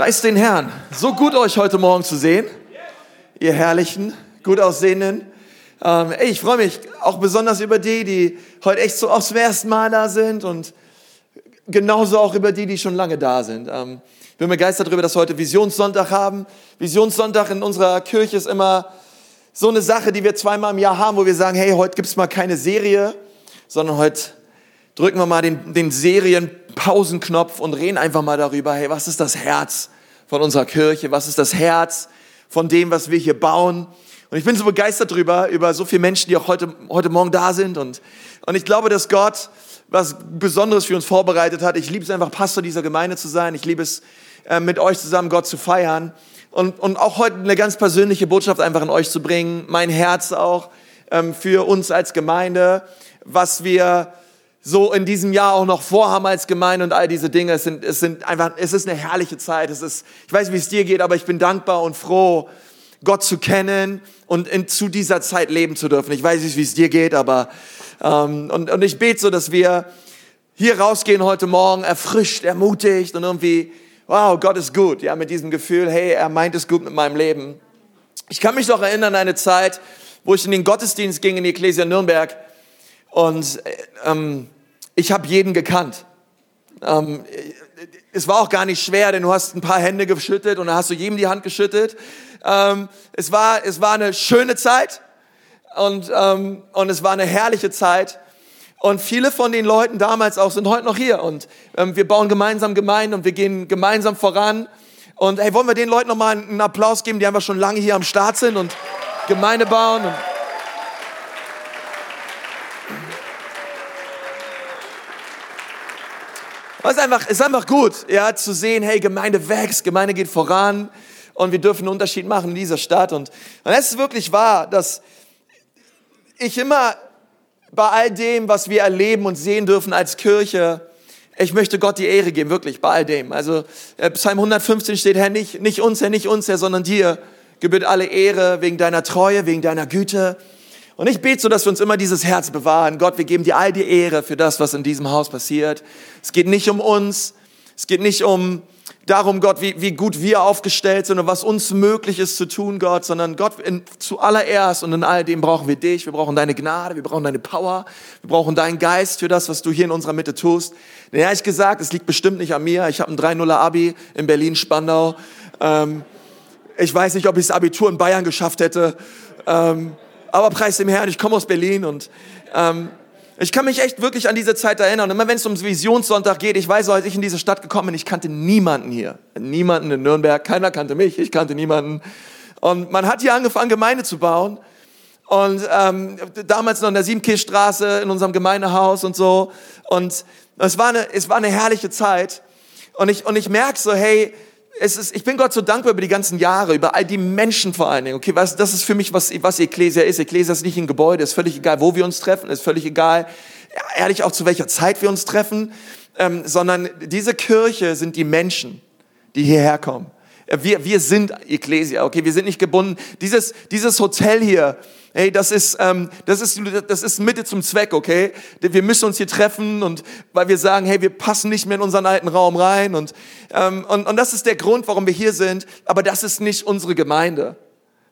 Preist den Herrn. So gut euch heute Morgen zu sehen. Ihr herrlichen, gut aussehenden. Ähm, ey, ich freue mich auch besonders über die, die heute echt so aufs erste Mal da sind und genauso auch über die, die schon lange da sind. Ähm, ich bin begeistert darüber, dass wir heute Visionssonntag haben. Visionssonntag in unserer Kirche ist immer so eine Sache, die wir zweimal im Jahr haben, wo wir sagen, hey, heute gibt's mal keine Serie, sondern heute drücken wir mal den, den Serienpausenknopf und reden einfach mal darüber, hey, was ist das Herz von unserer Kirche? Was ist das Herz von dem, was wir hier bauen? Und ich bin so begeistert darüber, über so viele Menschen, die auch heute, heute Morgen da sind. Und, und ich glaube, dass Gott was Besonderes für uns vorbereitet hat. Ich liebe es einfach, Pastor dieser Gemeinde zu sein. Ich liebe es, äh, mit euch zusammen Gott zu feiern. Und, und auch heute eine ganz persönliche Botschaft einfach an euch zu bringen. Mein Herz auch ähm, für uns als Gemeinde, was wir so in diesem Jahr auch noch vorhaben als Gemeinde und all diese Dinge. Es sind, es sind einfach, es ist eine herrliche Zeit. Es ist, ich weiß, wie es dir geht, aber ich bin dankbar und froh, Gott zu kennen und in, zu dieser Zeit leben zu dürfen. Ich weiß nicht, wie es dir geht, aber ähm, und, und ich bete so, dass wir hier rausgehen heute Morgen erfrischt, ermutigt und irgendwie, wow, Gott ist gut. Ja, mit diesem Gefühl, hey, er meint es gut mit meinem Leben. Ich kann mich noch erinnern an eine Zeit, wo ich in den Gottesdienst ging in die Ecclesia Nürnberg und äh, ähm, ich habe jeden gekannt. Ähm, es war auch gar nicht schwer, denn du hast ein paar Hände geschüttet und dann hast du jedem die Hand geschüttet. Ähm, es, war, es war eine schöne Zeit und, ähm, und es war eine herrliche Zeit. Und viele von den Leuten damals auch sind heute noch hier und ähm, wir bauen gemeinsam Gemeinden und wir gehen gemeinsam voran. Und hey, wollen wir den Leuten nochmal einen Applaus geben, die einfach schon lange hier am Start sind und Gemeinde bauen. Und Es ist einfach, ist einfach gut, ja, zu sehen, hey, Gemeinde wächst, Gemeinde geht voran und wir dürfen einen Unterschied machen in dieser Stadt. Und, und es ist wirklich wahr, dass ich immer bei all dem, was wir erleben und sehen dürfen als Kirche, ich möchte Gott die Ehre geben, wirklich, bei all dem. Also äh, Psalm 115 steht, Herr, nicht, nicht uns, Herr, nicht uns, Herr, sondern dir gebührt alle Ehre wegen deiner Treue, wegen deiner Güte. Und ich bete so, dass wir uns immer dieses Herz bewahren. Gott, wir geben dir all die Ehre für das, was in diesem Haus passiert. Es geht nicht um uns. Es geht nicht um darum, Gott, wie, wie gut wir aufgestellt sind und was uns möglich ist zu tun, Gott, sondern Gott, in, zuallererst und in all dem brauchen wir dich. Wir brauchen deine Gnade. Wir brauchen deine Power. Wir brauchen deinen Geist für das, was du hier in unserer Mitte tust. Denn ehrlich gesagt, es liegt bestimmt nicht an mir. Ich habe ein 3-0er Abi in Berlin-Spandau. Ähm, ich weiß nicht, ob ich das Abitur in Bayern geschafft hätte. Ähm, aber preis dem Herrn, ich komme aus Berlin und ähm, ich kann mich echt wirklich an diese Zeit erinnern. Und immer wenn es um Visionssonntag geht, ich weiß, als ich in diese Stadt gekommen bin, ich kannte niemanden hier. Niemanden in Nürnberg, keiner kannte mich, ich kannte niemanden. Und man hat hier angefangen, Gemeinde zu bauen. Und ähm, damals noch in der Siebenkirchstraße, in unserem Gemeindehaus und so. Und es war eine, es war eine herrliche Zeit. Und ich, und ich merke so, hey, es ist, ich bin Gott so dankbar über die ganzen Jahre, über all die Menschen vor allen Dingen. Okay, was, das ist für mich, was, was Ecclesia ist. Ecclesia ist nicht ein Gebäude, ist völlig egal, wo wir uns treffen, ist völlig egal, ehrlich auch zu welcher Zeit wir uns treffen, ähm, sondern diese Kirche sind die Menschen, die hierher kommen. Wir, wir sind Ecclesia, okay, wir sind nicht gebunden. Dieses, dieses Hotel hier, Hey, das ist, ähm, das ist, das ist Mitte zum Zweck, okay? Wir müssen uns hier treffen und weil wir sagen, hey, wir passen nicht mehr in unseren alten Raum rein und, ähm, und, und das ist der Grund, warum wir hier sind. Aber das ist nicht unsere Gemeinde.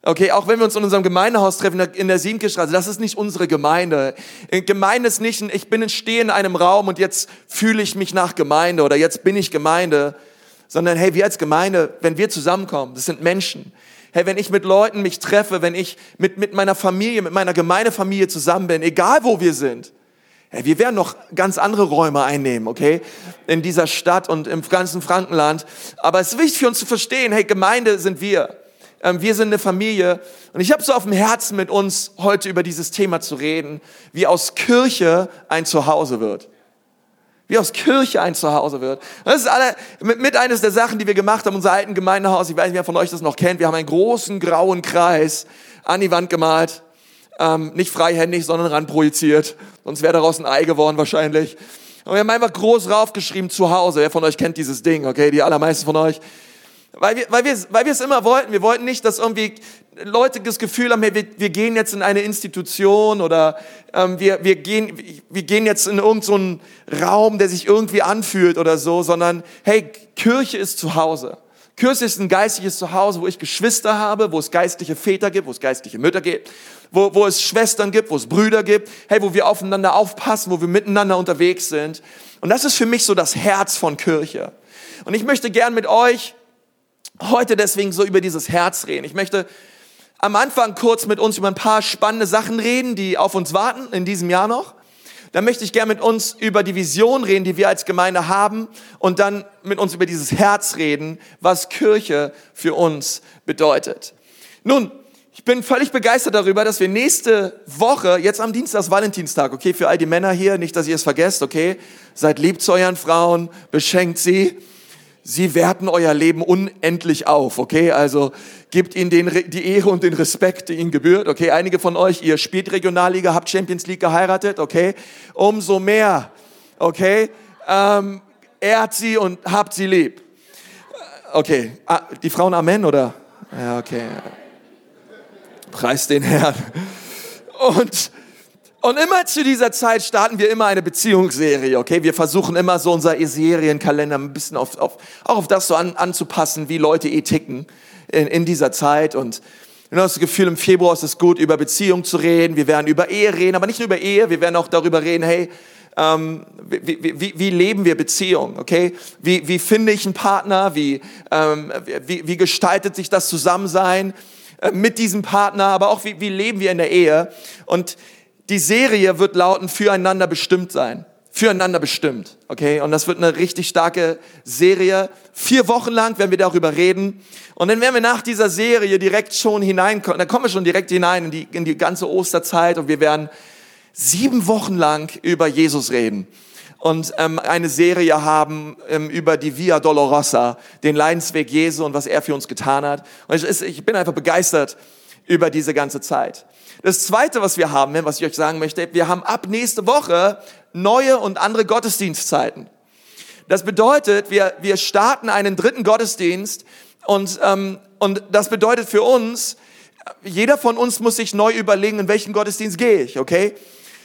Okay, auch wenn wir uns in unserem Gemeindehaus treffen, in der Sienkirchstraße, das ist nicht unsere Gemeinde. Gemeinde ist nicht, ich bin stehe in einem Raum und jetzt fühle ich mich nach Gemeinde oder jetzt bin ich Gemeinde, sondern hey, wir als Gemeinde, wenn wir zusammenkommen, das sind Menschen, Hey, wenn ich mit Leuten mich treffe, wenn ich mit, mit meiner Familie, mit meiner Gemeindefamilie zusammen bin, egal wo wir sind, hey, wir werden noch ganz andere Räume einnehmen, okay? In dieser Stadt und im ganzen Frankenland. Aber es ist wichtig für uns zu verstehen, hey, Gemeinde sind wir. Ähm, wir sind eine Familie. Und ich habe so auf dem Herzen, mit uns heute über dieses Thema zu reden, wie aus Kirche ein Zuhause wird wie aus Kirche ein Zuhause wird. Das ist alle, mit, mit eines der Sachen, die wir gemacht haben, unser alten Gemeindehaus. Ich weiß nicht, wer von euch das noch kennt. Wir haben einen großen grauen Kreis an die Wand gemalt. Ähm, nicht freihändig, sondern ranprojiziert. Sonst wäre daraus ein Ei geworden wahrscheinlich. Und wir haben einfach groß raufgeschrieben, Zuhause. Wer von euch kennt dieses Ding, okay? Die allermeisten von euch. Weil wir, weil wir, weil wir es immer wollten. Wir wollten nicht, dass irgendwie Leute das Gefühl haben, hey, wir, wir gehen jetzt in eine Institution oder ähm, wir, wir, gehen, wir gehen jetzt in irgendeinen so Raum, der sich irgendwie anfühlt oder so, sondern hey, Kirche ist zu Hause. Kirche ist ein geistliches Zuhause, wo ich Geschwister habe, wo es geistliche Väter gibt, wo es geistliche Mütter gibt, wo, wo es Schwestern gibt, wo es Brüder gibt, hey, wo wir aufeinander aufpassen, wo wir miteinander unterwegs sind. Und das ist für mich so das Herz von Kirche. Und ich möchte gern mit euch heute deswegen so über dieses Herz reden. Ich möchte am Anfang kurz mit uns über ein paar spannende Sachen reden, die auf uns warten in diesem Jahr noch. Dann möchte ich gerne mit uns über die Vision reden, die wir als Gemeinde haben und dann mit uns über dieses Herz reden, was Kirche für uns bedeutet. Nun, ich bin völlig begeistert darüber, dass wir nächste Woche, jetzt am Dienstag, Valentinstag, okay, für all die Männer hier, nicht, dass ihr es vergesst, okay, seid lieb zu euren Frauen, beschenkt sie sie werten euer Leben unendlich auf, okay? Also gebt ihnen den, die Ehre und den Respekt, die ihnen gebührt, okay? Einige von euch, ihr spielt Regionalliga, habt Champions League geheiratet, okay? Umso mehr, okay? Ähm, ehrt sie und habt sie lieb. Okay, ah, die Frauen Amen oder? Ja, okay. Preis den Herrn. Und und immer zu dieser Zeit starten wir immer eine Beziehungsserie, okay? Wir versuchen immer so unser Serienkalender ein bisschen auf, auf, auch auf das so an, anzupassen, wie Leute eh ticken in, in dieser Zeit. Und du hast das Gefühl, im Februar ist es gut, über Beziehung zu reden. Wir werden über Ehe reden, aber nicht nur über Ehe, wir werden auch darüber reden, hey, ähm, wie, wie, wie leben wir Beziehung, okay? Wie, wie finde ich einen Partner? Wie, ähm, wie, wie gestaltet sich das Zusammensein äh, mit diesem Partner? Aber auch wie, wie leben wir in der Ehe? Und die Serie wird lauten, füreinander bestimmt sein. Füreinander bestimmt, okay? Und das wird eine richtig starke Serie. Vier Wochen lang werden wir darüber reden. Und dann werden wir nach dieser Serie direkt schon hineinkommen, dann kommen wir schon direkt hinein in die, in die ganze Osterzeit und wir werden sieben Wochen lang über Jesus reden und ähm, eine Serie haben ähm, über die Via Dolorosa, den Leidensweg Jesu und was er für uns getan hat. Und ich, ich bin einfach begeistert über diese ganze Zeit. Das zweite, was wir haben, was ich euch sagen möchte, wir haben ab nächste Woche neue und andere Gottesdienstzeiten. Das bedeutet, wir, wir starten einen dritten Gottesdienst und, ähm, und das bedeutet für uns, jeder von uns muss sich neu überlegen, in welchen Gottesdienst gehe ich, okay?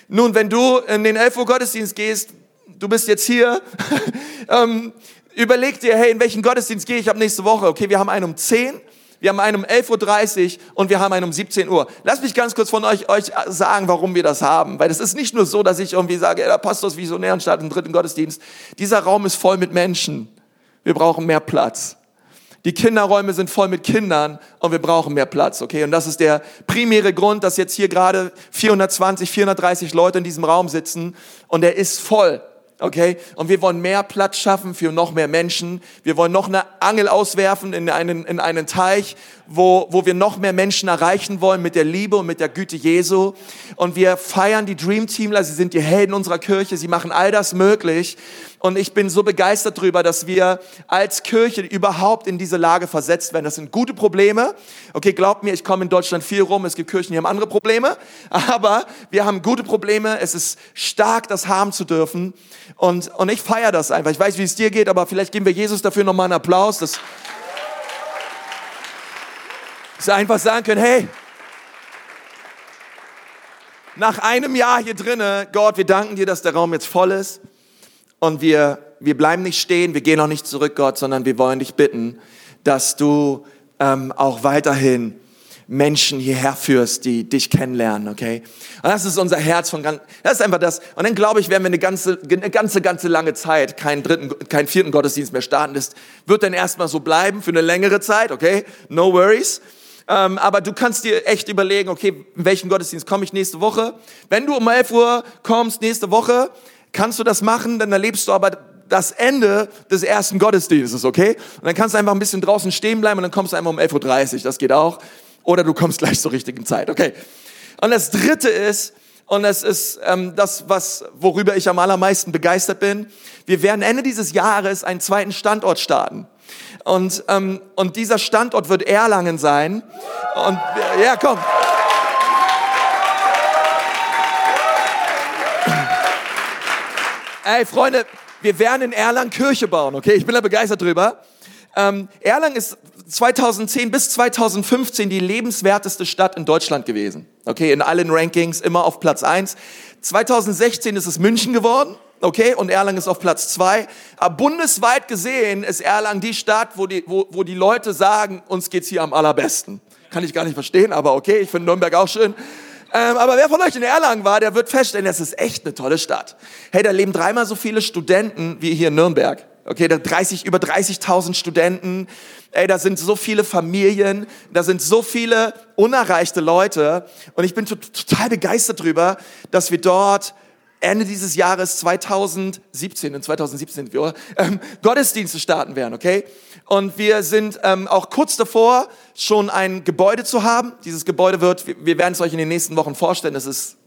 Nun, wenn du in den 11 Uhr Gottesdienst gehst, du bist jetzt hier, ähm, überleg dir, hey, in welchen Gottesdienst gehe ich ab nächste Woche? Okay, wir haben einen um 10, wir haben einen um 11.30 Uhr und wir haben einen um 17 Uhr. Lass mich ganz kurz von euch, euch sagen, warum wir das haben. Weil es ist nicht nur so, dass ich irgendwie sage, der Pastor ist Visionär und startet einen dritten Gottesdienst. Dieser Raum ist voll mit Menschen. Wir brauchen mehr Platz. Die Kinderräume sind voll mit Kindern und wir brauchen mehr Platz, okay? Und das ist der primäre Grund, dass jetzt hier gerade 420, 430 Leute in diesem Raum sitzen und er ist voll. Okay? Und wir wollen mehr Platz schaffen für noch mehr Menschen. Wir wollen noch eine Angel auswerfen in einen, in einen Teich, wo, wo wir noch mehr Menschen erreichen wollen mit der Liebe und mit der Güte Jesu. Und wir feiern die Dream Teamler. Sie sind die Helden unserer Kirche. Sie machen all das möglich. Und ich bin so begeistert darüber, dass wir als Kirche überhaupt in diese Lage versetzt werden. Das sind gute Probleme. Okay, glaubt mir, ich komme in Deutschland viel rum. Es gibt Kirchen, die haben andere Probleme. Aber wir haben gute Probleme. Es ist stark, das haben zu dürfen. Und, und ich feiere das einfach. Ich weiß, wie es dir geht, aber vielleicht geben wir Jesus dafür nochmal einen Applaus. Dass, wir einfach sagen können, hey, nach einem Jahr hier drinnen, Gott, wir danken dir, dass der Raum jetzt voll ist. Und wir, wir bleiben nicht stehen, wir gehen auch nicht zurück, Gott, sondern wir wollen dich bitten, dass du ähm, auch weiterhin Menschen hierher führst, die dich kennenlernen, okay? Und das ist unser Herz von ganz, das ist einfach das. Und dann glaube ich, werden wir eine ganze, eine ganze, ganze lange Zeit keinen dritten, keinen vierten Gottesdienst mehr starten. Das wird dann erstmal so bleiben für eine längere Zeit, okay? No worries. Ähm, aber du kannst dir echt überlegen, okay, in welchen Gottesdienst komme ich nächste Woche? Wenn du um 11 Uhr kommst nächste Woche, kannst du das machen, dann erlebst du aber das Ende des ersten Gottesdienstes, okay? Und dann kannst du einfach ein bisschen draußen stehen bleiben und dann kommst du einmal um 11.30 Uhr, das geht auch. Oder du kommst gleich zur richtigen Zeit, okay? Und das Dritte ist, und das ist ähm, das, was, worüber ich am allermeisten begeistert bin, wir werden Ende dieses Jahres einen zweiten Standort starten. Und, ähm, und dieser Standort wird Erlangen sein. Und ja, komm. Ey, Freunde, wir werden in Erlangen Kirche bauen, okay? Ich bin da begeistert drüber. Ähm, Erlangen ist 2010 bis 2015 die lebenswerteste Stadt in Deutschland gewesen. Okay, in allen Rankings immer auf Platz eins. 2016 ist es München geworden. Okay, und Erlangen ist auf Platz zwei. Aber bundesweit gesehen ist Erlangen die Stadt, wo die, wo, wo die Leute sagen, uns geht's hier am allerbesten. Kann ich gar nicht verstehen, aber okay, ich finde Nürnberg auch schön. Ähm, aber wer von euch in Erlangen war, der wird feststellen, das ist echt eine tolle Stadt. Hey, da leben dreimal so viele Studenten wie hier in Nürnberg. Okay, da 30, über 30.000 Studenten. Ey, da sind so viele Familien, da sind so viele unerreichte Leute. Und ich bin total begeistert drüber, dass wir dort Ende dieses Jahres 2017, in 2017 wir, ähm, Gottesdienste starten werden, okay? Und wir sind ähm, auch kurz davor, schon ein Gebäude zu haben. Dieses Gebäude wird, wir, wir werden es euch in den nächsten Wochen vorstellen, es ist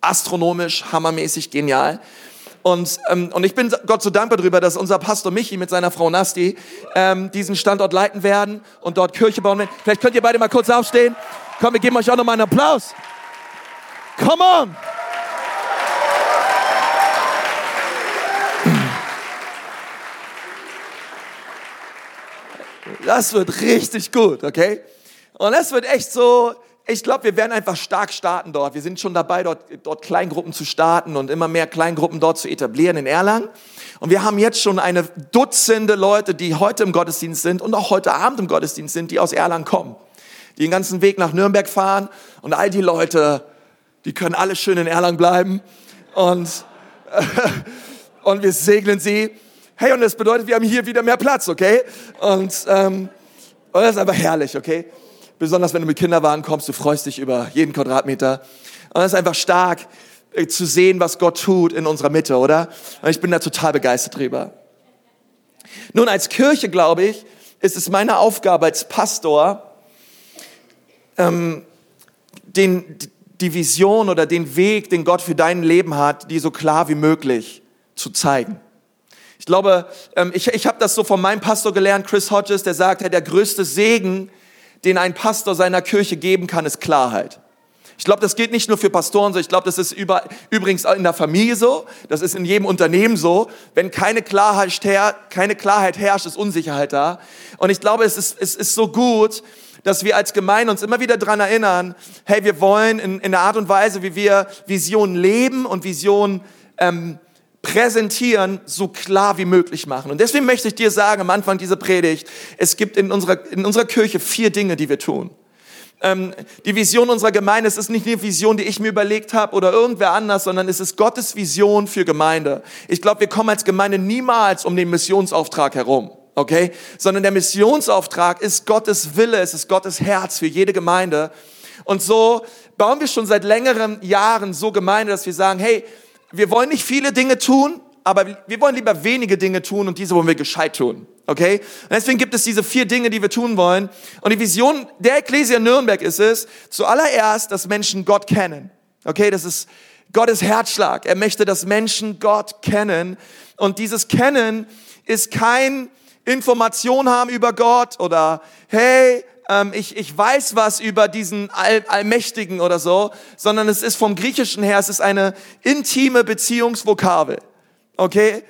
astronomisch, hammermäßig, genial. Und, ähm, und ich bin Gott so dankbar darüber, dass unser Pastor Michi mit seiner Frau Nasti ähm, diesen Standort leiten werden und dort Kirche bauen werden. Vielleicht könnt ihr beide mal kurz aufstehen. Komm, wir geben euch auch noch mal einen Applaus. Come on! Das wird richtig gut, okay? Und das wird echt so, ich glaube, wir werden einfach stark starten dort. Wir sind schon dabei, dort, dort Kleingruppen zu starten und immer mehr Kleingruppen dort zu etablieren in Erlangen. Und wir haben jetzt schon eine Dutzende Leute, die heute im Gottesdienst sind und auch heute Abend im Gottesdienst sind, die aus Erlangen kommen. Die den ganzen Weg nach Nürnberg fahren. Und all die Leute, die können alle schön in Erlangen bleiben. Und, und wir segnen sie. Hey, und das bedeutet, wir haben hier wieder mehr Platz, okay? Und, ähm, und das ist einfach herrlich, okay? Besonders wenn du mit Kinderwagen kommst, du freust dich über jeden Quadratmeter. Und es ist einfach stark äh, zu sehen, was Gott tut in unserer Mitte, oder? Und ich bin da total begeistert drüber. Nun, als Kirche, glaube ich, ist es meine Aufgabe als Pastor, ähm, den, die Vision oder den Weg, den Gott für dein Leben hat, die so klar wie möglich zu zeigen. Ich glaube, ähm, ich, ich habe das so von meinem Pastor gelernt, Chris Hodges, der sagt, hey, der größte Segen, den ein Pastor seiner Kirche geben kann, ist Klarheit. Ich glaube, das gilt nicht nur für Pastoren so, ich glaube, das ist über, übrigens in der Familie so, das ist in jedem Unternehmen so. Wenn keine Klarheit, her, keine Klarheit herrscht, ist Unsicherheit da. Und ich glaube, es ist, es ist so gut, dass wir als Gemeinde uns immer wieder dran erinnern, hey, wir wollen in, in der Art und Weise, wie wir Visionen leben und Visionen ähm, präsentieren, so klar wie möglich machen. Und deswegen möchte ich dir sagen, am Anfang dieser Predigt, es gibt in unserer, in unserer Kirche vier Dinge, die wir tun. Ähm, die Vision unserer Gemeinde, es ist nicht eine Vision, die ich mir überlegt habe oder irgendwer anders, sondern es ist Gottes Vision für Gemeinde. Ich glaube, wir kommen als Gemeinde niemals um den Missionsauftrag herum. Okay? Sondern der Missionsauftrag ist Gottes Wille, es ist Gottes Herz für jede Gemeinde. Und so bauen wir schon seit längeren Jahren so Gemeinde, dass wir sagen, hey, wir wollen nicht viele Dinge tun, aber wir wollen lieber wenige Dinge tun und diese wollen wir gescheit tun. Okay? Und deswegen gibt es diese vier Dinge, die wir tun wollen. Und die Vision der Ecclesia Nürnberg ist es, zuallererst, dass Menschen Gott kennen. Okay? Das ist Gottes Herzschlag. Er möchte, dass Menschen Gott kennen. Und dieses Kennen ist kein Information haben über Gott oder hey, ähm, ich, ich weiß was über diesen All, Allmächtigen oder so, sondern es ist vom Griechischen her, es ist eine intime Beziehungsvokabel. Okay?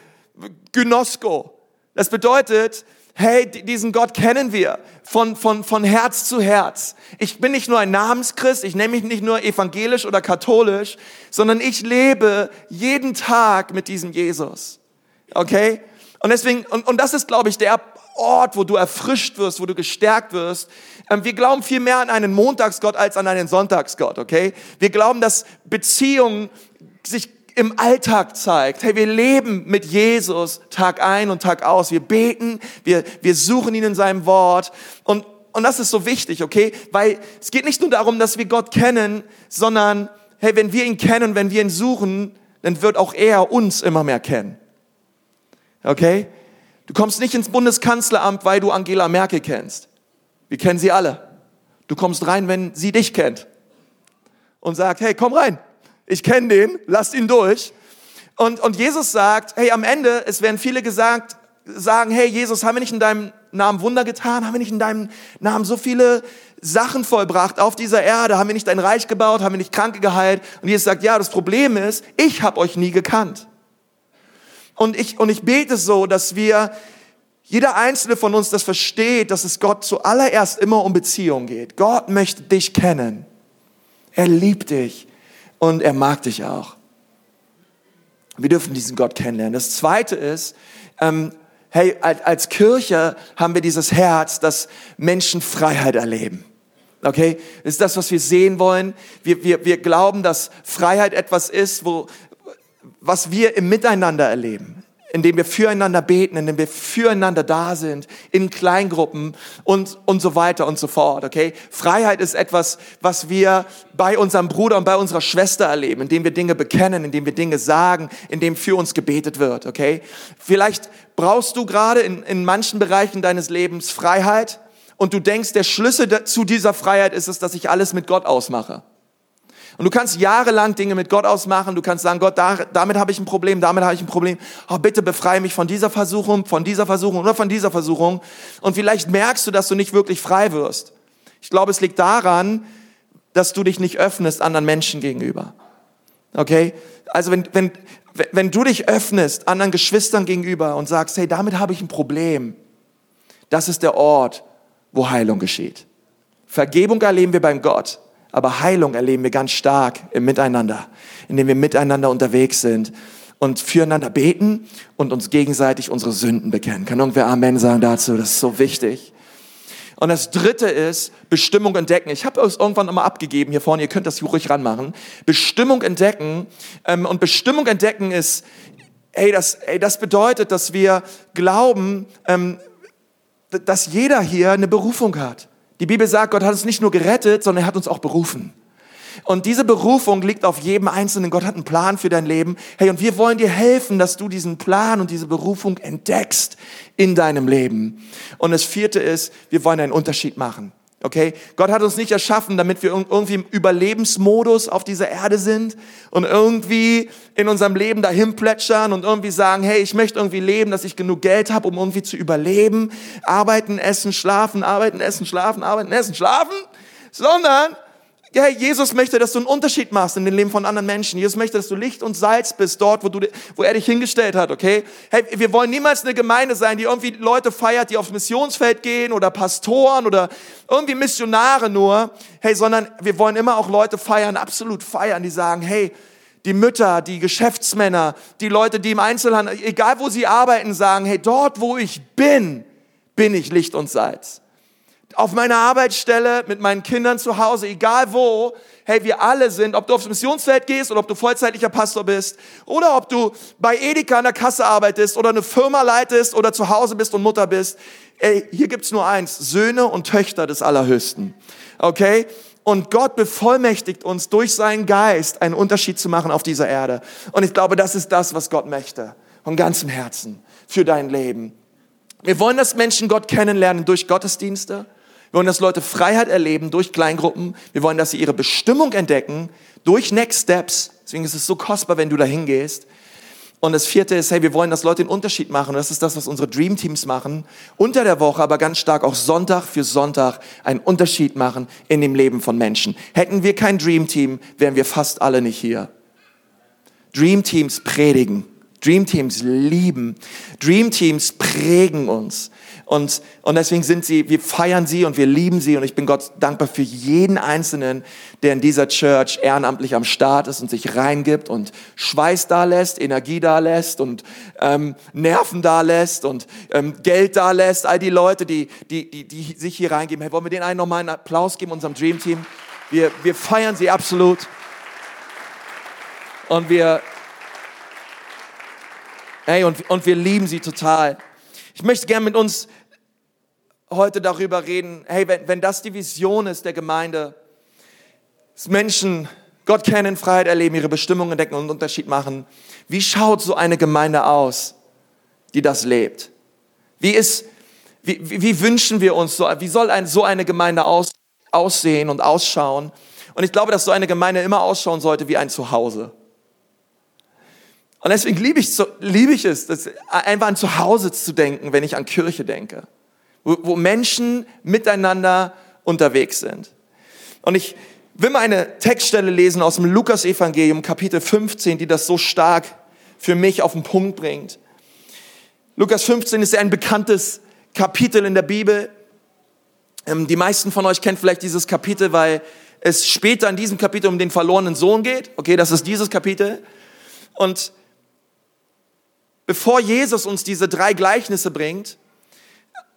Gynosko. Das bedeutet, hey, diesen Gott kennen wir von, von, von Herz zu Herz. Ich bin nicht nur ein Namenschrist, ich nenne mich nicht nur evangelisch oder katholisch, sondern ich lebe jeden Tag mit diesem Jesus. Okay? Und deswegen, und, und das ist, glaube ich, der Ort, wo du erfrischt wirst, wo du gestärkt wirst. Ähm, wir glauben viel mehr an einen Montagsgott als an einen Sonntagsgott, okay? Wir glauben, dass Beziehung sich im Alltag zeigt. Hey, wir leben mit Jesus Tag ein und Tag aus. Wir beten, wir, wir suchen ihn in seinem Wort. Und, und das ist so wichtig, okay? Weil es geht nicht nur darum, dass wir Gott kennen, sondern, hey, wenn wir ihn kennen, wenn wir ihn suchen, dann wird auch er uns immer mehr kennen. Okay? Du kommst nicht ins Bundeskanzleramt, weil du Angela Merkel kennst. Wir kennen sie alle. Du kommst rein, wenn sie dich kennt. Und sagt, hey, komm rein. Ich kenne den, lass ihn durch. Und, und Jesus sagt, hey, am Ende, es werden viele gesagt, sagen, hey, Jesus, haben wir nicht in deinem Namen Wunder getan? Haben wir nicht in deinem Namen so viele Sachen vollbracht auf dieser Erde? Haben wir nicht dein Reich gebaut? Haben wir nicht Kranke geheilt? Und Jesus sagt, ja, das Problem ist, ich habe euch nie gekannt. Und ich, und ich bete so, dass wir, jeder einzelne von uns das versteht, dass es Gott zuallererst immer um Beziehung geht. Gott möchte dich kennen. Er liebt dich und er mag dich auch. Wir dürfen diesen Gott kennenlernen. Das Zweite ist, ähm, hey, als Kirche haben wir dieses Herz, dass Menschen Freiheit erleben. Okay, das ist das, was wir sehen wollen. Wir, wir, wir glauben, dass Freiheit etwas ist, wo, was wir im Miteinander erleben indem wir füreinander beten, indem wir füreinander da sind, in Kleingruppen und, und so weiter und so fort, okay? Freiheit ist etwas, was wir bei unserem Bruder und bei unserer Schwester erleben, indem wir Dinge bekennen, indem wir Dinge sagen, indem für uns gebetet wird, okay? Vielleicht brauchst du gerade in, in manchen Bereichen deines Lebens Freiheit und du denkst, der Schlüssel zu dieser Freiheit ist es, dass ich alles mit Gott ausmache. Und du kannst jahrelang Dinge mit Gott ausmachen. Du kannst sagen, Gott, da, damit habe ich ein Problem, damit habe ich ein Problem. Oh, bitte befreie mich von dieser Versuchung, von dieser Versuchung oder von dieser Versuchung. Und vielleicht merkst du, dass du nicht wirklich frei wirst. Ich glaube, es liegt daran, dass du dich nicht öffnest anderen Menschen gegenüber. Okay? Also wenn, wenn, wenn du dich öffnest anderen Geschwistern gegenüber und sagst, hey, damit habe ich ein Problem, das ist der Ort, wo Heilung geschieht. Vergebung erleben wir beim Gott. Aber Heilung erleben wir ganz stark im Miteinander, indem wir miteinander unterwegs sind und füreinander beten und uns gegenseitig unsere Sünden bekennen. Kann irgendwer Amen sagen dazu? Das ist so wichtig. Und das dritte ist Bestimmung entdecken. Ich habe es irgendwann nochmal abgegeben hier vorne, ihr könnt das ruhig ranmachen. Bestimmung entdecken. Ähm, und Bestimmung entdecken ist, ey, das, ey, das bedeutet, dass wir glauben, ähm, dass jeder hier eine Berufung hat. Die Bibel sagt, Gott hat uns nicht nur gerettet, sondern er hat uns auch berufen. Und diese Berufung liegt auf jedem Einzelnen. Gott hat einen Plan für dein Leben. Hey, und wir wollen dir helfen, dass du diesen Plan und diese Berufung entdeckst in deinem Leben. Und das vierte ist, wir wollen einen Unterschied machen. Okay? Gott hat uns nicht erschaffen, damit wir irgendwie im Überlebensmodus auf dieser Erde sind und irgendwie in unserem Leben dahin plätschern und irgendwie sagen, hey, ich möchte irgendwie leben, dass ich genug Geld habe, um irgendwie zu überleben. Arbeiten, essen, schlafen, arbeiten, essen, schlafen, arbeiten, essen, schlafen. Sondern ja, Jesus möchte, dass du einen Unterschied machst in dem Leben von anderen Menschen. Jesus möchte, dass du Licht und Salz bist dort, wo, du, wo er dich hingestellt hat, okay? Hey, wir wollen niemals eine Gemeinde sein, die irgendwie Leute feiert, die aufs Missionsfeld gehen oder Pastoren oder irgendwie Missionare nur. Hey, sondern wir wollen immer auch Leute feiern, absolut feiern, die sagen, hey, die Mütter, die Geschäftsmänner, die Leute, die im Einzelhandel, egal wo sie arbeiten, sagen, hey, dort wo ich bin, bin ich Licht und Salz auf meiner Arbeitsstelle, mit meinen Kindern zu Hause, egal wo, hey, wir alle sind, ob du aufs Missionsfeld gehst oder ob du vollzeitlicher Pastor bist oder ob du bei Edeka an der Kasse arbeitest oder eine Firma leitest oder zu Hause bist und Mutter bist. Ey, hier gibt's nur eins, Söhne und Töchter des Allerhöchsten. Okay? Und Gott bevollmächtigt uns durch seinen Geist einen Unterschied zu machen auf dieser Erde. Und ich glaube, das ist das, was Gott möchte. Von ganzem Herzen. Für dein Leben. Wir wollen, dass Menschen Gott kennenlernen durch Gottesdienste. Wir wollen, dass Leute Freiheit erleben durch Kleingruppen. Wir wollen, dass sie ihre Bestimmung entdecken durch Next Steps. Deswegen ist es so kostbar, wenn du da hingehst. Und das vierte ist, hey, wir wollen, dass Leute den Unterschied machen. Und das ist das, was unsere Dream Teams machen. Unter der Woche, aber ganz stark auch Sonntag für Sonntag einen Unterschied machen in dem Leben von Menschen. Hätten wir kein Dream Team, wären wir fast alle nicht hier. Dream Teams predigen. Dream Teams lieben. Dream Teams prägen uns. Und, und deswegen sind sie, wir feiern sie und wir lieben sie und ich bin Gott dankbar für jeden Einzelnen, der in dieser Church ehrenamtlich am Start ist und sich reingibt und Schweiß da lässt, Energie da lässt und ähm, Nerven da lässt und ähm, Geld da lässt. All die Leute, die, die, die, die sich hier reingeben. Hey, wollen wir denen einen nochmal einen Applaus geben, unserem Dream Team? Wir, wir feiern sie absolut. Und wir, hey, und, und wir lieben sie total. Ich möchte gerne mit uns heute darüber reden, hey, wenn, wenn das die Vision ist der Gemeinde, dass Menschen Gott kennen, Freiheit erleben, ihre Bestimmung entdecken und Unterschied machen, wie schaut so eine Gemeinde aus, die das lebt? Wie ist, wie, wie wünschen wir uns so, wie soll ein, so eine Gemeinde aus, aussehen und ausschauen? Und ich glaube, dass so eine Gemeinde immer ausschauen sollte wie ein Zuhause. Und deswegen liebe ich, liebe ich es, das, einfach an Zuhause zu denken, wenn ich an Kirche denke, wo, wo Menschen miteinander unterwegs sind. Und ich will mal eine Textstelle lesen aus dem Lukas-Evangelium, Kapitel 15, die das so stark für mich auf den Punkt bringt. Lukas 15 ist ein bekanntes Kapitel in der Bibel. Ähm, die meisten von euch kennen vielleicht dieses Kapitel, weil es später in diesem Kapitel um den verlorenen Sohn geht. Okay, das ist dieses Kapitel. Und bevor Jesus uns diese drei Gleichnisse bringt,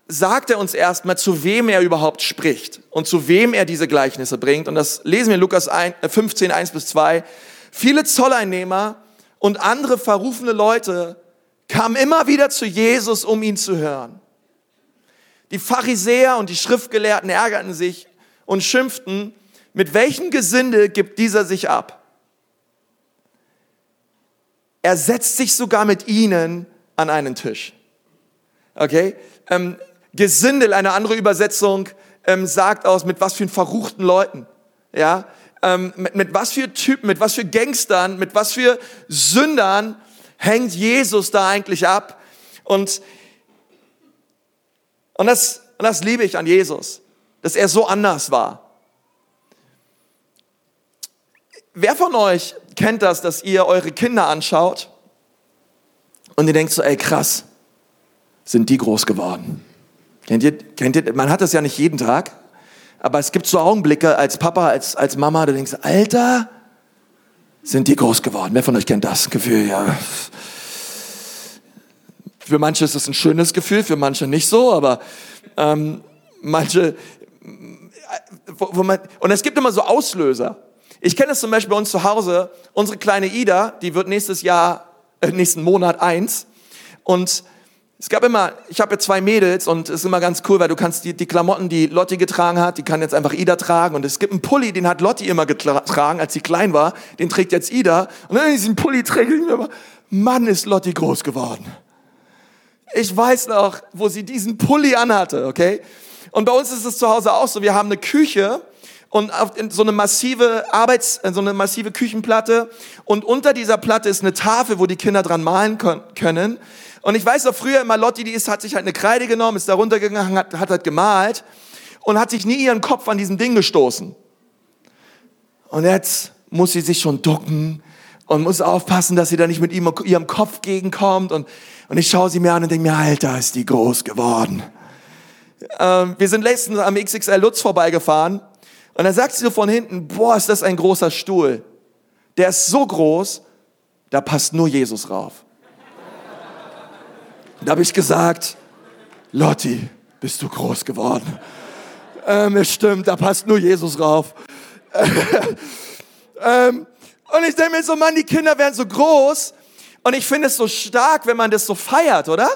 sagt er uns erstmal, zu wem er überhaupt spricht und zu wem er diese Gleichnisse bringt. Und das lesen wir in Lukas 15, 1 äh, bis 2. Viele Zolleinnehmer und andere verrufene Leute kamen immer wieder zu Jesus, um ihn zu hören. Die Pharisäer und die Schriftgelehrten ärgerten sich und schimpften, mit welchem Gesinde gibt dieser sich ab? Er setzt sich sogar mit ihnen an einen Tisch. Okay? Ähm, Gesindel, eine andere Übersetzung, ähm, sagt aus, mit was für verruchten Leuten. Ja? Ähm, mit, mit was für Typen, mit was für Gangstern, mit was für Sündern hängt Jesus da eigentlich ab? Und, und, das, und das liebe ich an Jesus, dass er so anders war. Wer von euch kennt das, dass ihr eure Kinder anschaut und ihr denkt so, ey krass, sind die groß geworden? Kennt ihr, kennt ihr, man hat das ja nicht jeden Tag, aber es gibt so Augenblicke als Papa, als, als Mama, du denkst, Alter, sind die groß geworden? Wer von euch kennt das Gefühl? Ja. Für manche ist es ein schönes Gefühl, für manche nicht so, aber ähm, manche, wo, wo man, und es gibt immer so Auslöser. Ich kenne es zum Beispiel bei uns zu Hause. Unsere kleine Ida, die wird nächstes Jahr, äh, nächsten Monat eins. Und es gab immer, ich habe ja zwei Mädels und es ist immer ganz cool, weil du kannst die, die Klamotten, die Lotti getragen hat, die kann jetzt einfach Ida tragen. Und es gibt einen Pulli, den hat Lotti immer getragen, als sie klein war. Den trägt jetzt Ida. Und dann diesen Pulli trägt ich mir immer, Mann, ist Lotti groß geworden. Ich weiß noch, wo sie diesen Pulli anhatte, okay? Und bei uns ist es zu Hause auch so. Wir haben eine Küche und auf so eine massive Arbeits, so eine massive Küchenplatte und unter dieser Platte ist eine Tafel, wo die Kinder dran malen können. Und ich weiß noch früher immer, Lotti, die ist, hat sich halt eine Kreide genommen, ist da runtergegangen, hat, hat halt gemalt und hat sich nie ihren Kopf an diesem Ding gestoßen. Und jetzt muss sie sich schon ducken und muss aufpassen, dass sie da nicht mit ihrem Kopf gegenkommt. Und, und ich schaue sie mir an und denke mir, Alter, ist die groß geworden. Ähm, wir sind letztens am XXL Lutz vorbeigefahren und dann sagt sie so von hinten, boah, ist das ein großer Stuhl. Der ist so groß, da passt nur Jesus rauf. Da habe ich gesagt, Lotti, bist du groß geworden? Ähm, es stimmt, da passt nur Jesus rauf. ähm, und ich denke mir so, Mann, die Kinder werden so groß. Und ich finde es so stark, wenn man das so feiert, oder?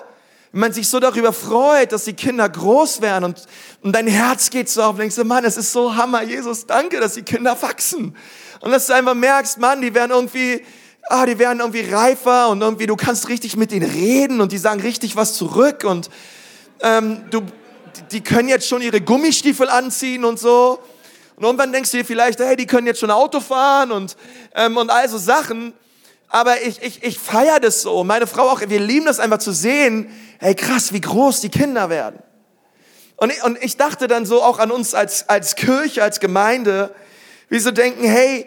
Man sich so darüber freut, dass die Kinder groß werden und, und dein Herz geht so auf und denkst Mann, es ist so Hammer, Jesus, danke, dass die Kinder wachsen. Und dass du einfach merkst, Mann, die werden irgendwie, ah, die werden irgendwie reifer und irgendwie, du kannst richtig mit denen reden und die sagen richtig was zurück und ähm, du, die können jetzt schon ihre Gummistiefel anziehen und so. Und irgendwann denkst du dir vielleicht, hey, die können jetzt schon Auto fahren und, ähm, und all so Sachen. Aber ich, ich, ich feiere das so. Meine Frau auch, wir lieben das einfach zu sehen, hey krass, wie groß die Kinder werden. Und ich, und ich dachte dann so auch an uns als, als Kirche, als Gemeinde, wie so denken, hey,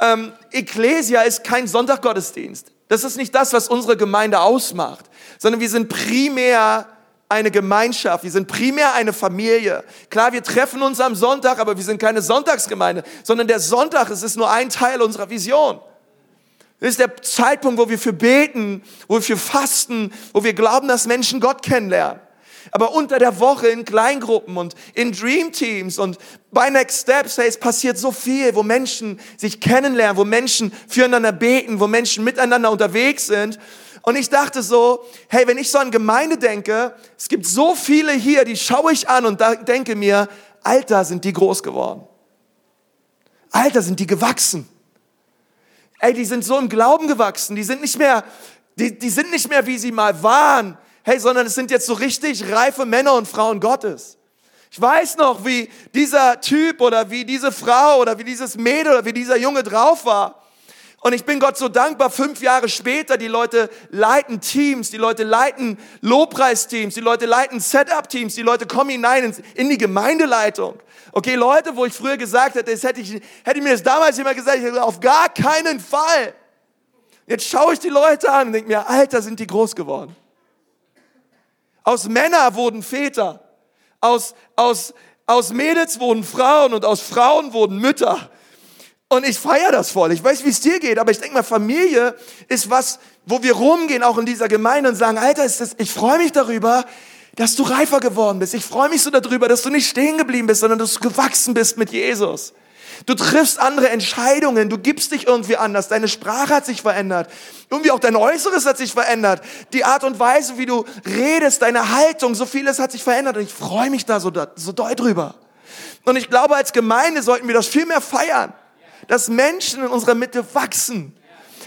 ähm, Ecclesia ist kein Sonntaggottesdienst. Das ist nicht das, was unsere Gemeinde ausmacht, sondern wir sind primär eine Gemeinschaft, wir sind primär eine Familie. Klar, wir treffen uns am Sonntag, aber wir sind keine Sonntagsgemeinde, sondern der Sonntag, es ist nur ein Teil unserer Vision. Das ist der Zeitpunkt, wo wir für beten, wo wir für fasten, wo wir glauben, dass Menschen Gott kennenlernen. Aber unter der Woche in Kleingruppen und in Dream Teams und bei Next Steps, hey, es passiert so viel, wo Menschen sich kennenlernen, wo Menschen füreinander beten, wo Menschen miteinander unterwegs sind. Und ich dachte so, hey, wenn ich so an Gemeinde denke, es gibt so viele hier, die schaue ich an und denke mir, Alter, sind die groß geworden. Alter, sind die gewachsen. Ey, die sind so im Glauben gewachsen. Die sind nicht mehr, die, die sind nicht mehr, wie sie mal waren. Hey, sondern es sind jetzt so richtig reife Männer und Frauen Gottes. Ich weiß noch, wie dieser Typ oder wie diese Frau oder wie dieses Mädel oder wie dieser Junge drauf war. Und ich bin Gott so dankbar, fünf Jahre später, die Leute leiten Teams, die Leute leiten Lobpreisteams, die Leute leiten Setup-Teams, die Leute kommen hinein in die Gemeindeleitung. Okay, Leute, wo ich früher gesagt hätte, das hätte ich, hätte ich mir das damals immer gesagt, ich hätte auf gar keinen Fall. Jetzt schaue ich die Leute an und denke mir, Alter, sind die groß geworden. Aus Männer wurden Väter, aus, aus, aus Mädels wurden Frauen und aus Frauen wurden Mütter. Und ich feiere das voll. Ich weiß, wie es dir geht, aber ich denke mal, Familie ist was, wo wir rumgehen, auch in dieser Gemeinde und sagen, Alter, ist das, ich freue mich darüber, dass du reifer geworden bist. Ich freue mich so darüber, dass du nicht stehen geblieben bist, sondern dass du gewachsen bist mit Jesus. Du triffst andere Entscheidungen, du gibst dich irgendwie anders, deine Sprache hat sich verändert, irgendwie auch dein Äußeres hat sich verändert, die Art und Weise, wie du redest, deine Haltung, so vieles hat sich verändert und ich freue mich da so, so doll drüber. Und ich glaube, als Gemeinde sollten wir das viel mehr feiern dass Menschen in unserer Mitte wachsen.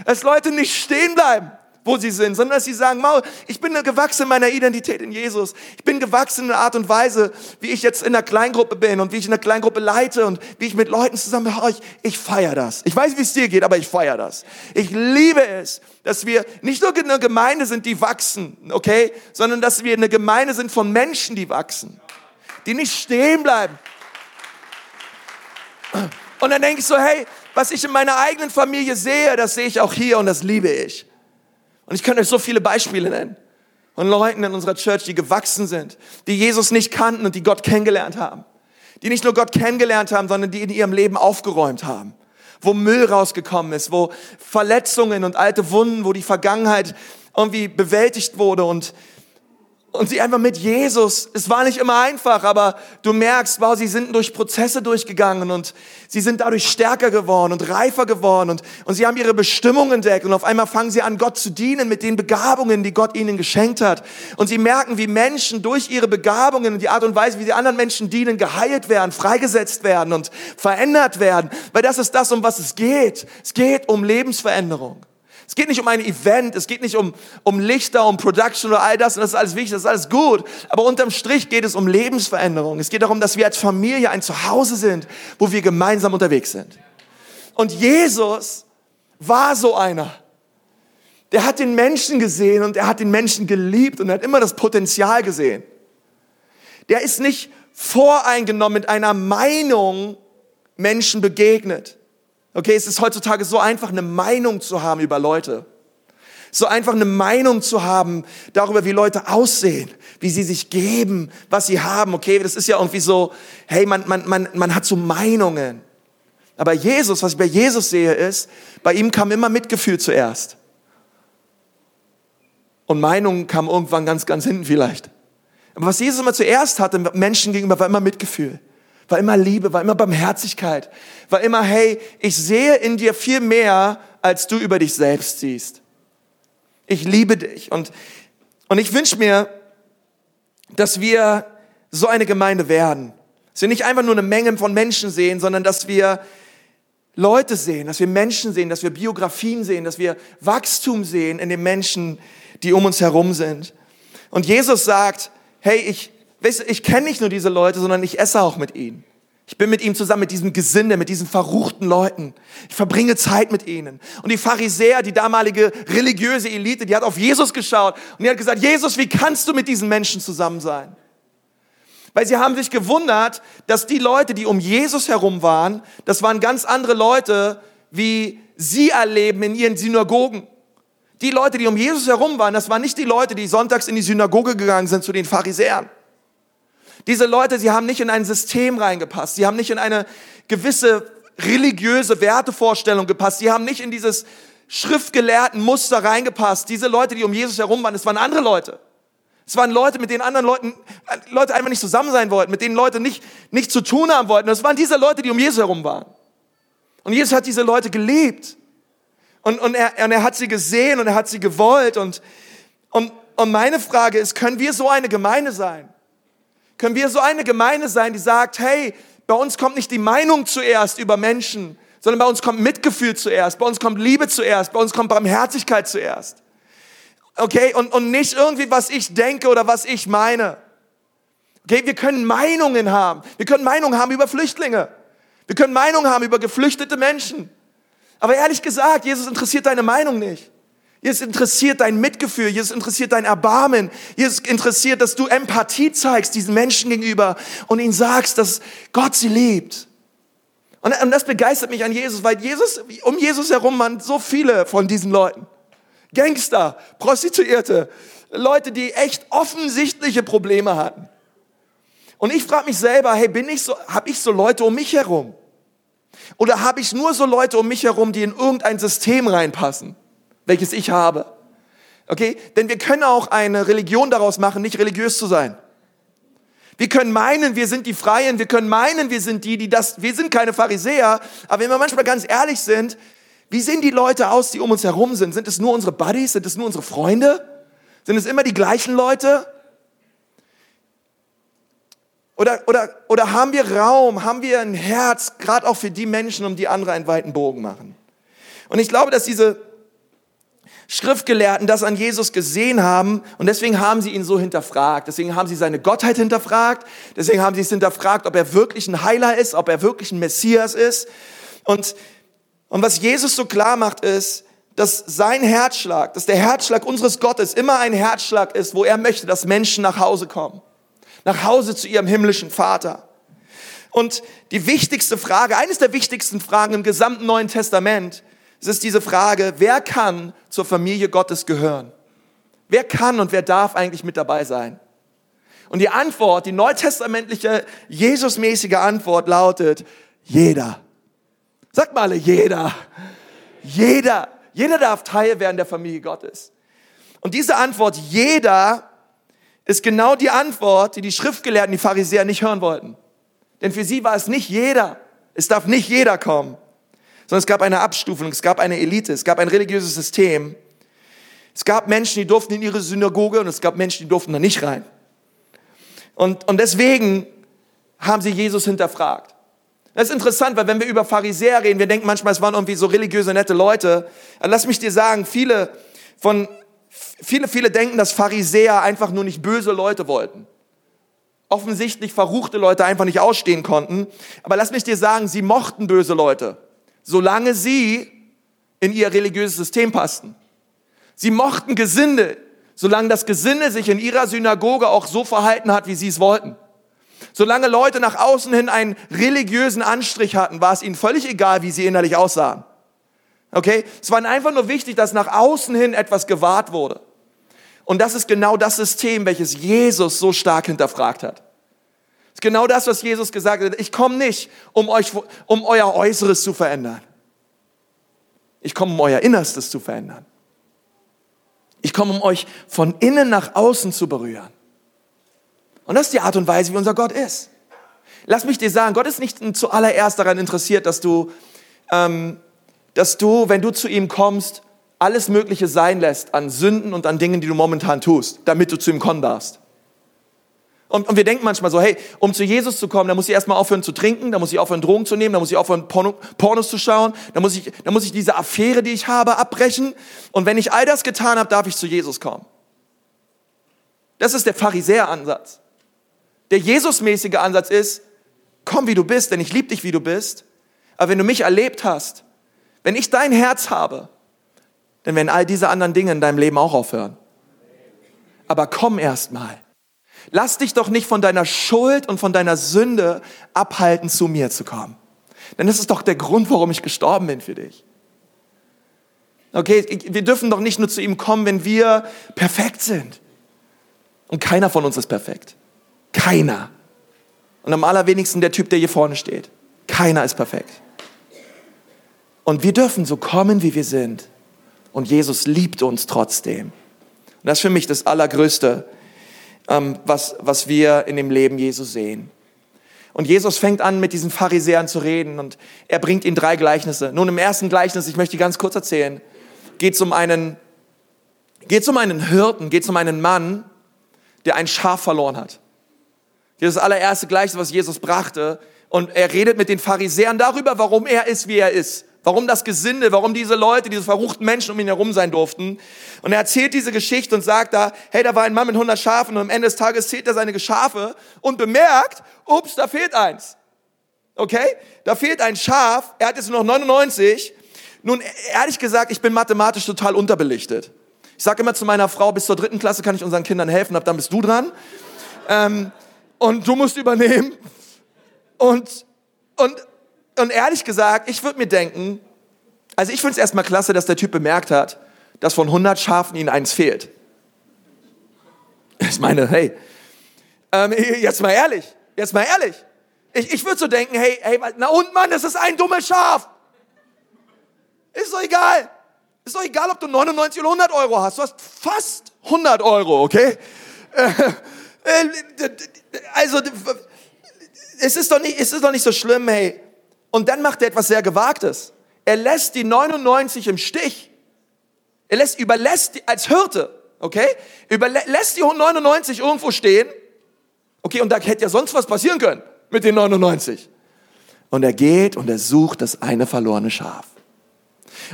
Dass Leute nicht stehen bleiben, wo sie sind, sondern dass sie sagen, Maul, ich bin gewachsen in meiner Identität in Jesus. Ich bin gewachsen in der Art und Weise, wie ich jetzt in der Kleingruppe bin und wie ich in der Kleingruppe leite und wie ich mit Leuten zusammen. Ich, ich feiere das. Ich weiß, wie es dir geht, aber ich feiere das. Ich liebe es, dass wir nicht nur eine Gemeinde sind, die wachsen, okay, sondern dass wir eine Gemeinde sind von Menschen, die wachsen, die nicht stehen bleiben. Und dann denke ich so, hey, was ich in meiner eigenen Familie sehe, das sehe ich auch hier und das liebe ich. Und ich könnte euch so viele Beispiele nennen. Von Leuten in unserer Church, die gewachsen sind, die Jesus nicht kannten und die Gott kennengelernt haben. Die nicht nur Gott kennengelernt haben, sondern die in ihrem Leben aufgeräumt haben. Wo Müll rausgekommen ist, wo Verletzungen und alte Wunden, wo die Vergangenheit irgendwie bewältigt wurde und und sie einfach mit Jesus. Es war nicht immer einfach, aber du merkst, wow, sie sind durch Prozesse durchgegangen und sie sind dadurch stärker geworden und reifer geworden und, und sie haben ihre Bestimmung entdeckt und auf einmal fangen sie an, Gott zu dienen mit den Begabungen, die Gott ihnen geschenkt hat. Und sie merken, wie Menschen durch ihre Begabungen und die Art und Weise, wie sie anderen Menschen dienen, geheilt werden, freigesetzt werden und verändert werden. Weil das ist das, um was es geht. Es geht um Lebensveränderung. Es geht nicht um ein Event, es geht nicht um, um Lichter, um Production oder all das, und das ist alles wichtig, das ist alles gut. Aber unterm Strich geht es um Lebensveränderung. Es geht darum, dass wir als Familie ein Zuhause sind, wo wir gemeinsam unterwegs sind. Und Jesus war so einer. Der hat den Menschen gesehen und er hat den Menschen geliebt und er hat immer das Potenzial gesehen. Der ist nicht voreingenommen mit einer Meinung Menschen begegnet. Okay, es ist heutzutage so einfach, eine Meinung zu haben über Leute. So einfach eine Meinung zu haben darüber, wie Leute aussehen, wie sie sich geben, was sie haben. Okay, das ist ja irgendwie so, hey, man, man, man, man hat so Meinungen. Aber Jesus, was ich bei Jesus sehe, ist, bei ihm kam immer Mitgefühl zuerst. Und Meinungen kamen irgendwann ganz, ganz hinten vielleicht. Aber was Jesus immer zuerst hatte, Menschen gegenüber, war immer Mitgefühl war immer Liebe, war immer Barmherzigkeit, war immer, hey, ich sehe in dir viel mehr, als du über dich selbst siehst. Ich liebe dich. Und, und ich wünsche mir, dass wir so eine Gemeinde werden. Dass wir nicht einfach nur eine Menge von Menschen sehen, sondern dass wir Leute sehen, dass wir Menschen sehen, dass wir Biografien sehen, dass wir Wachstum sehen in den Menschen, die um uns herum sind. Und Jesus sagt, hey, ich, weißt du, ich kenne nicht nur diese Leute, sondern ich esse auch mit ihnen. Ich bin mit ihm zusammen, mit diesem Gesinde, mit diesen verruchten Leuten. Ich verbringe Zeit mit ihnen. Und die Pharisäer, die damalige religiöse Elite, die hat auf Jesus geschaut und die hat gesagt, Jesus, wie kannst du mit diesen Menschen zusammen sein? Weil sie haben sich gewundert, dass die Leute, die um Jesus herum waren, das waren ganz andere Leute, wie sie erleben in ihren Synagogen. Die Leute, die um Jesus herum waren, das waren nicht die Leute, die sonntags in die Synagoge gegangen sind zu den Pharisäern. Diese Leute, sie haben nicht in ein System reingepasst. Sie haben nicht in eine gewisse religiöse Wertevorstellung gepasst. Sie haben nicht in dieses schriftgelehrten Muster reingepasst. Diese Leute, die um Jesus herum waren, es waren andere Leute. Es waren Leute, mit denen anderen Leuten, Leute einfach nicht zusammen sein wollten, mit denen Leute nicht, nicht zu tun haben wollten. Es waren diese Leute, die um Jesus herum waren. Und Jesus hat diese Leute geliebt. Und, und, er, und er hat sie gesehen und er hat sie gewollt. Und, und, und meine Frage ist, können wir so eine Gemeinde sein? Können wir so eine Gemeinde sein, die sagt, hey, bei uns kommt nicht die Meinung zuerst über Menschen, sondern bei uns kommt Mitgefühl zuerst, bei uns kommt Liebe zuerst, bei uns kommt Barmherzigkeit zuerst. Okay, und, und nicht irgendwie, was ich denke oder was ich meine. Okay, wir können Meinungen haben. Wir können Meinungen haben über Flüchtlinge. Wir können Meinungen haben über geflüchtete Menschen. Aber ehrlich gesagt, Jesus interessiert deine Meinung nicht. Jesus interessiert dein Mitgefühl, Jesus interessiert dein Erbarmen, Jesus interessiert, dass du Empathie zeigst diesen Menschen gegenüber und ihnen sagst, dass Gott sie liebt. Und, das begeistert mich an Jesus, weil Jesus, um Jesus herum waren so viele von diesen Leuten. Gangster, Prostituierte, Leute, die echt offensichtliche Probleme hatten. Und ich frage mich selber, hey, bin ich so, habe ich so Leute um mich herum? Oder habe ich nur so Leute um mich herum, die in irgendein System reinpassen, welches ich habe? Okay? Denn wir können auch eine Religion daraus machen, nicht religiös zu sein. Wir können meinen, wir sind die Freien, wir können meinen, wir sind die, die das, wir sind keine Pharisäer, aber wenn wir manchmal ganz ehrlich sind, wie sehen die Leute aus, die um uns herum sind? Sind es nur unsere Buddies? Sind es nur unsere Freunde? Sind es immer die gleichen Leute? Oder, oder, oder haben wir Raum, haben wir ein Herz, gerade auch für die Menschen, um die andere einen weiten Bogen machen? Und ich glaube, dass diese Schriftgelehrten das an Jesus gesehen haben und deswegen haben sie ihn so hinterfragt. Deswegen haben sie seine Gottheit hinterfragt. Deswegen haben sie es hinterfragt, ob er wirklich ein Heiler ist, ob er wirklich ein Messias ist. Und, und was Jesus so klar macht ist, dass sein Herzschlag, dass der Herzschlag unseres Gottes immer ein Herzschlag ist, wo er möchte, dass Menschen nach Hause kommen nach Hause zu ihrem himmlischen Vater. Und die wichtigste Frage, eines der wichtigsten Fragen im gesamten Neuen Testament, ist diese Frage, wer kann zur Familie Gottes gehören? Wer kann und wer darf eigentlich mit dabei sein? Und die Antwort, die neutestamentliche, Jesusmäßige Antwort lautet, jeder. Sag mal, jeder. Jeder. Jeder darf Teil werden der Familie Gottes. Und diese Antwort, jeder, ist genau die Antwort, die die Schriftgelehrten, die Pharisäer nicht hören wollten. Denn für sie war es nicht jeder. Es darf nicht jeder kommen. Sondern es gab eine Abstufung, es gab eine Elite, es gab ein religiöses System. Es gab Menschen, die durften in ihre Synagoge und es gab Menschen, die durften da nicht rein. Und, und deswegen haben sie Jesus hinterfragt. Das ist interessant, weil wenn wir über Pharisäer reden, wir denken manchmal, es waren irgendwie so religiöse, nette Leute. lass mich dir sagen, viele von Viele, viele denken, dass Pharisäer einfach nur nicht böse Leute wollten. Offensichtlich verruchte Leute einfach nicht ausstehen konnten. Aber lass mich dir sagen, sie mochten böse Leute, solange sie in ihr religiöses System passten. Sie mochten Gesinde, solange das Gesinde sich in ihrer Synagoge auch so verhalten hat, wie sie es wollten. Solange Leute nach außen hin einen religiösen Anstrich hatten, war es ihnen völlig egal, wie sie innerlich aussahen. Okay? Es war einfach nur wichtig, dass nach außen hin etwas gewahrt wurde. Und das ist genau das System, welches Jesus so stark hinterfragt hat. Genau das, was Jesus gesagt hat. Ich komme nicht, um euch, um euer Äußeres zu verändern. Ich komme, um euer Innerstes zu verändern. Ich komme, um euch von innen nach außen zu berühren. Und das ist die Art und Weise, wie unser Gott ist. Lass mich dir sagen, Gott ist nicht zuallererst daran interessiert, dass du ähm, dass du, wenn du zu ihm kommst, alles Mögliche sein lässt an Sünden und an Dingen, die du momentan tust, damit du zu ihm kommen darfst. Und, und wir denken manchmal so, hey, um zu Jesus zu kommen, da muss ich erstmal aufhören zu trinken, da muss ich aufhören Drogen zu nehmen, da muss ich aufhören Porno, Pornos zu schauen, da muss, ich, da muss ich diese Affäre, die ich habe, abbrechen. Und wenn ich all das getan habe, darf ich zu Jesus kommen. Das ist der Pharisäer-Ansatz. Der Jesusmäßige Ansatz ist, komm wie du bist, denn ich liebe dich wie du bist. Aber wenn du mich erlebt hast, wenn ich dein Herz habe, dann werden all diese anderen Dinge in deinem Leben auch aufhören. Aber komm erst mal. Lass dich doch nicht von deiner Schuld und von deiner Sünde abhalten, zu mir zu kommen. Denn das ist doch der Grund, warum ich gestorben bin für dich. Okay, wir dürfen doch nicht nur zu ihm kommen, wenn wir perfekt sind. Und keiner von uns ist perfekt. Keiner. Und am allerwenigsten der Typ, der hier vorne steht. Keiner ist perfekt. Und wir dürfen so kommen, wie wir sind. Und Jesus liebt uns trotzdem. Und das ist für mich das Allergrößte, was, was wir in dem Leben Jesus sehen. Und Jesus fängt an, mit diesen Pharisäern zu reden und er bringt ihnen drei Gleichnisse. Nun, im ersten Gleichnis, ich möchte die ganz kurz erzählen, geht es um einen, geht's um einen Hirten, geht es um einen Mann, der ein Schaf verloren hat. Das ist das allererste Gleichnis, was Jesus brachte. Und er redet mit den Pharisäern darüber, warum er ist, wie er ist. Warum das Gesinde, warum diese Leute, diese verruchten Menschen um ihn herum sein durften. Und er erzählt diese Geschichte und sagt da, hey, da war ein Mann mit 100 Schafen und am Ende des Tages zählt er seine Schafe und bemerkt, ups, da fehlt eins. Okay? Da fehlt ein Schaf, er hat jetzt nur noch 99. Nun, ehrlich gesagt, ich bin mathematisch total unterbelichtet. Ich sage immer zu meiner Frau, bis zur dritten Klasse kann ich unseren Kindern helfen, ab dann bist du dran. Ähm, und du musst übernehmen. Und, und und ehrlich gesagt, ich würde mir denken, also ich finde es erstmal klasse, dass der Typ bemerkt hat, dass von 100 Schafen ihnen eins fehlt. Ich meine, hey, ähm, jetzt mal ehrlich, jetzt mal ehrlich. Ich, ich würde so denken, hey, hey, na und Mann, das ist ein dummes Schaf. Ist doch egal. Ist doch egal, ob du 99 oder 100 Euro hast. Du hast fast 100 Euro, okay? Äh, äh, also, es ist, doch nicht, es ist doch nicht so schlimm, hey. Und dann macht er etwas sehr Gewagtes. Er lässt die 99 im Stich. Er lässt, überlässt die, als Hirte, okay? Überlässt die 99 irgendwo stehen. Okay, und da hätte ja sonst was passieren können mit den 99. Und er geht und er sucht das eine verlorene Schaf.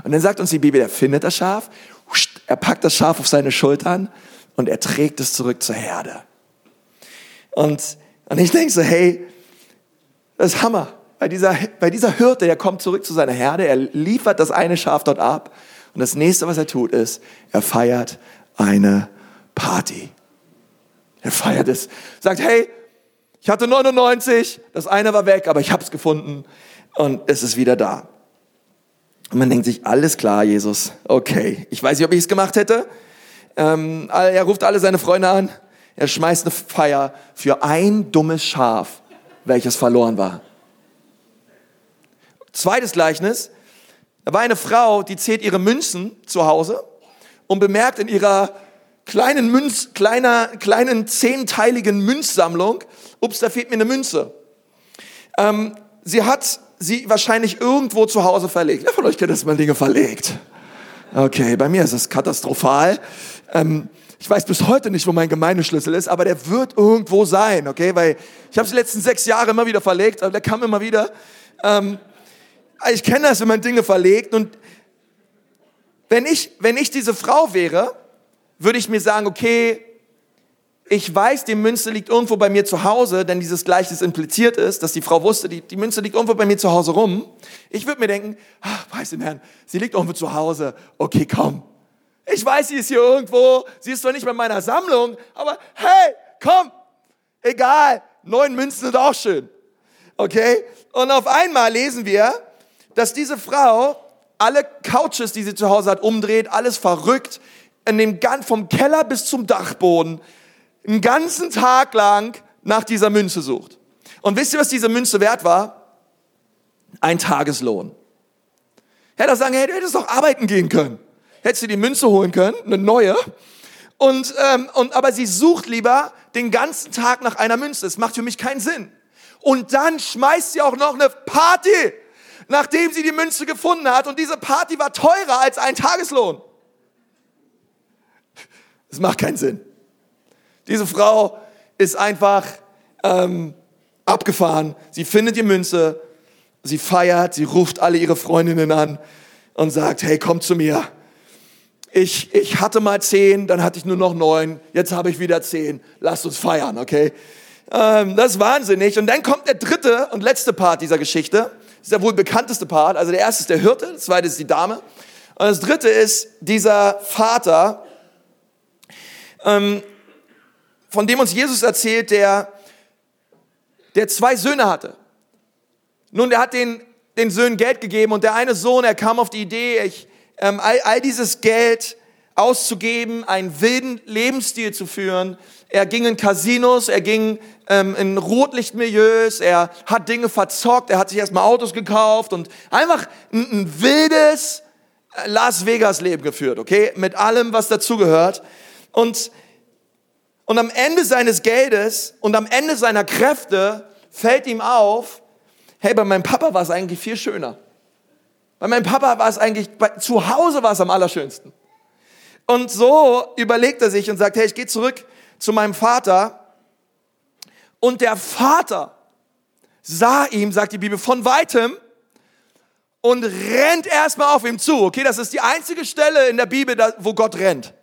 Und dann sagt uns die Bibel, er findet das Schaf, er packt das Schaf auf seine Schultern und er trägt es zurück zur Herde. Und, und ich denke so, hey, das ist Hammer. Bei dieser, bei dieser Hirte, der kommt zurück zu seiner Herde, er liefert das eine Schaf dort ab. Und das nächste, was er tut, ist, er feiert eine Party. Er feiert es. Sagt, hey, ich hatte 99, das eine war weg, aber ich habe es gefunden und es ist wieder da. Und man denkt sich, alles klar, Jesus, okay. Ich weiß nicht, ob ich es gemacht hätte. Ähm, er ruft alle seine Freunde an. Er schmeißt eine Feier für ein dummes Schaf, welches verloren war. Zweites Gleichnis. Da war eine Frau, die zählt ihre Münzen zu Hause und bemerkt in ihrer kleinen Münz, kleiner, kleinen zehnteiligen Münzsammlung, ups, da fehlt mir eine Münze. Ähm, sie hat sie wahrscheinlich irgendwo zu Hause verlegt. Wer von euch kennt das mal Dinge verlegt? Okay, bei mir ist es katastrophal. Ähm, ich weiß bis heute nicht, wo mein Gemeindeschlüssel ist, aber der wird irgendwo sein, okay? Weil ich habe es die letzten sechs Jahre immer wieder verlegt, aber der kam immer wieder. Ähm, ich kenne das, wenn man Dinge verlegt. Und wenn ich, wenn ich diese Frau wäre, würde ich mir sagen, okay, ich weiß, die Münze liegt irgendwo bei mir zu Hause, denn dieses Gleichnis impliziert ist, dass die Frau wusste, die, die Münze liegt irgendwo bei mir zu Hause rum. Ich würde mir denken, ach, weiß den Herrn, sie liegt irgendwo zu Hause. Okay, komm. Ich weiß, sie ist hier irgendwo. Sie ist zwar nicht bei meiner Sammlung, aber hey, komm. Egal. Neun Münzen sind auch schön. Okay? Und auf einmal lesen wir, dass diese Frau alle Couches, die sie zu Hause hat, umdreht, alles verrückt, in dem, vom Keller bis zum Dachboden einen ganzen Tag lang nach dieser Münze sucht. Und wisst ihr, was diese Münze wert war? Ein Tageslohn. Hätte er sagen, hey, du hättest doch arbeiten gehen können. Hättest du die Münze holen können, eine neue. Und, ähm, und, aber sie sucht lieber den ganzen Tag nach einer Münze. Das macht für mich keinen Sinn. Und dann schmeißt sie auch noch eine Party, nachdem sie die Münze gefunden hat. Und diese Party war teurer als ein Tageslohn. Das macht keinen Sinn. Diese Frau ist einfach ähm, abgefahren. Sie findet die Münze, sie feiert, sie ruft alle ihre Freundinnen an und sagt, hey, komm zu mir. Ich, ich hatte mal zehn, dann hatte ich nur noch neun, jetzt habe ich wieder zehn. Lasst uns feiern, okay? Ähm, das ist wahnsinnig. Und dann kommt der dritte und letzte Part dieser Geschichte. Ist der wohl bekannteste Part. Also der erste ist der Hirte, der zweite ist die Dame. Und das dritte ist dieser Vater, ähm, von dem uns Jesus erzählt, der, der zwei Söhne hatte. Nun, der hat den, den Söhnen Geld gegeben und der eine Sohn, er kam auf die Idee, ich, ähm, all, all dieses Geld auszugeben, einen wilden Lebensstil zu führen. Er ging in Casinos, er ging ähm, in Rotlichtmilieus, er hat Dinge verzockt, er hat sich erstmal Autos gekauft und einfach ein, ein wildes äh, Las Vegas Leben geführt, okay? Mit allem, was dazugehört. Und und am Ende seines Geldes und am Ende seiner Kräfte fällt ihm auf, hey, bei meinem Papa war es eigentlich viel schöner. Bei meinem Papa war es eigentlich, bei, zu Hause war es am allerschönsten. Und so überlegt er sich und sagt, hey, ich gehe zurück zu meinem Vater. Und der Vater sah ihm, sagt die Bibel, von weitem und rennt erstmal auf ihm zu. Okay, das ist die einzige Stelle in der Bibel, wo Gott rennt.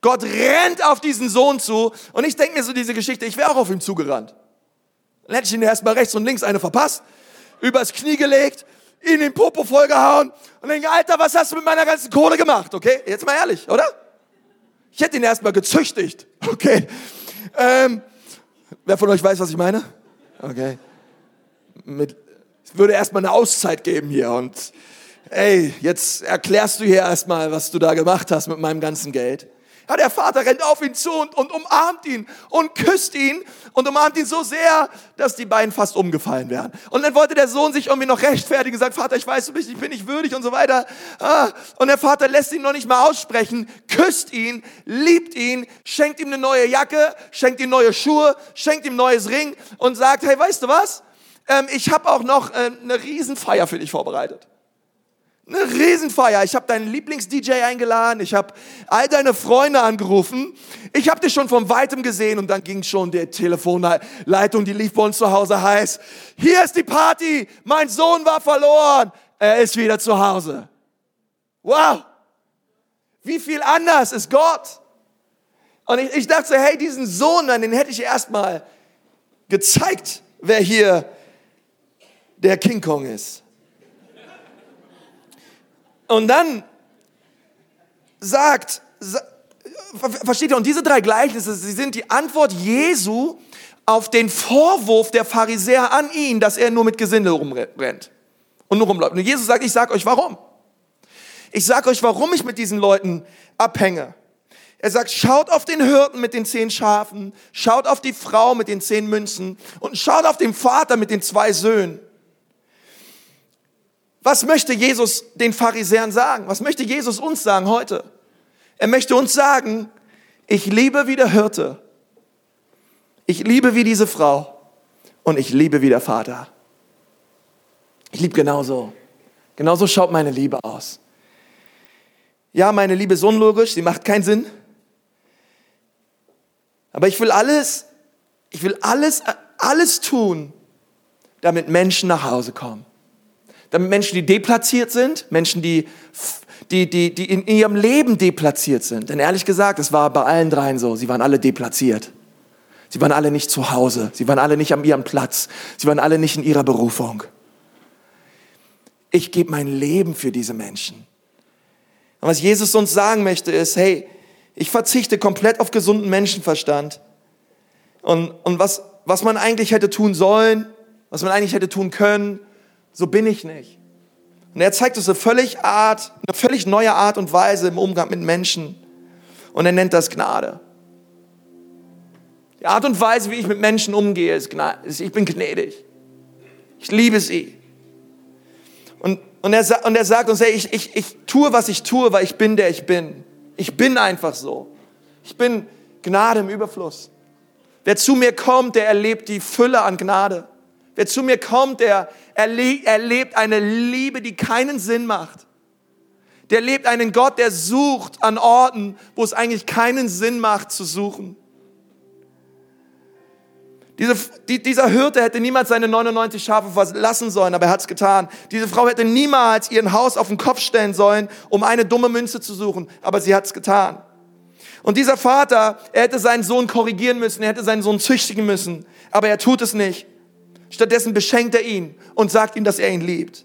Gott rennt auf diesen Sohn zu und ich denke mir so diese Geschichte, ich wäre auch auf ihm zugerannt. Dann hätte ich ihn erstmal rechts und links eine verpasst, übers Knie gelegt, ihn in den Popo vollgehauen und denke, Alter, was hast du mit meiner ganzen Kohle gemacht? Okay, jetzt mal ehrlich, oder? Ich hätte ihn erstmal gezüchtigt, okay? Ähm, wer von euch weiß, was ich meine? Okay. Mit, es würde erstmal eine Auszeit geben hier und ey, jetzt erklärst du hier erstmal, was du da gemacht hast mit meinem ganzen Geld. Ja, der Vater rennt auf ihn zu und, und umarmt ihn und küsst ihn und umarmt ihn so sehr, dass die beiden fast umgefallen wären. Und dann wollte der Sohn sich irgendwie noch rechtfertigen sagt, Vater, ich weiß, du bist, ich bin nicht würdig und so weiter. Ah, und der Vater lässt ihn noch nicht mal aussprechen, küsst ihn, liebt ihn, schenkt ihm eine neue Jacke, schenkt ihm neue Schuhe, schenkt ihm neues Ring und sagt, hey, weißt du was? Ähm, ich habe auch noch äh, eine Riesenfeier für dich vorbereitet. Eine Riesenfeier. Ich habe deinen Lieblings-DJ eingeladen. Ich habe all deine Freunde angerufen. Ich habe dich schon von weitem gesehen und dann ging schon die Telefonleitung, die lief bei uns zu Hause heiß. Hier ist die Party. Mein Sohn war verloren. Er ist wieder zu Hause. Wow. Wie viel anders ist Gott? Und ich, ich dachte, hey, diesen Sohn, den hätte ich erstmal gezeigt, wer hier der King Kong ist. Und dann sagt, versteht ihr, und diese drei Gleichnisse, sie sind die Antwort Jesu auf den Vorwurf der Pharisäer an ihn, dass er nur mit Gesindel rumrennt und nur rumläuft. Und Jesus sagt, ich sag euch warum. Ich sag euch, warum ich mit diesen Leuten abhänge. Er sagt, schaut auf den Hirten mit den zehn Schafen, schaut auf die Frau mit den zehn Münzen und schaut auf den Vater mit den zwei Söhnen. Was möchte Jesus den Pharisäern sagen? Was möchte Jesus uns sagen heute? Er möchte uns sagen, ich liebe wie der Hirte, ich liebe wie diese Frau und ich liebe wie der Vater. Ich liebe genauso. Genauso schaut meine Liebe aus. Ja, meine Liebe ist unlogisch, sie macht keinen Sinn. Aber ich will alles, ich will alles, alles tun, damit Menschen nach Hause kommen damit Menschen, die deplatziert sind, Menschen, die, die, die, die in ihrem Leben deplatziert sind. Denn ehrlich gesagt, es war bei allen dreien so, sie waren alle deplatziert. Sie waren alle nicht zu Hause, sie waren alle nicht an ihrem Platz, sie waren alle nicht in ihrer Berufung. Ich gebe mein Leben für diese Menschen. Und was Jesus uns sagen möchte ist, hey, ich verzichte komplett auf gesunden Menschenverstand. Und, und was, was man eigentlich hätte tun sollen, was man eigentlich hätte tun können, so bin ich nicht. Und er zeigt uns eine völlig Art, eine völlig neue Art und Weise im Umgang mit Menschen. Und er nennt das Gnade. Die Art und Weise, wie ich mit Menschen umgehe, ist Gnade. Ich bin gnädig. Ich liebe sie. Und, und, er, und er sagt uns, hey, ich, ich, ich tue, was ich tue, weil ich bin, der ich bin. Ich bin einfach so. Ich bin Gnade im Überfluss. Wer zu mir kommt, der erlebt die Fülle an Gnade. Wer zu mir kommt, der erlebt eine Liebe, die keinen Sinn macht. Der lebt einen Gott, der sucht an Orten, wo es eigentlich keinen Sinn macht zu suchen. Diese, die, dieser Hirte hätte niemals seine 99 Schafe verlassen sollen, aber er hat es getan. Diese Frau hätte niemals ihren Haus auf den Kopf stellen sollen, um eine dumme Münze zu suchen, aber sie hat es getan. Und dieser Vater, er hätte seinen Sohn korrigieren müssen, er hätte seinen Sohn züchtigen müssen, aber er tut es nicht. Stattdessen beschenkt er ihn und sagt ihm, dass er ihn liebt.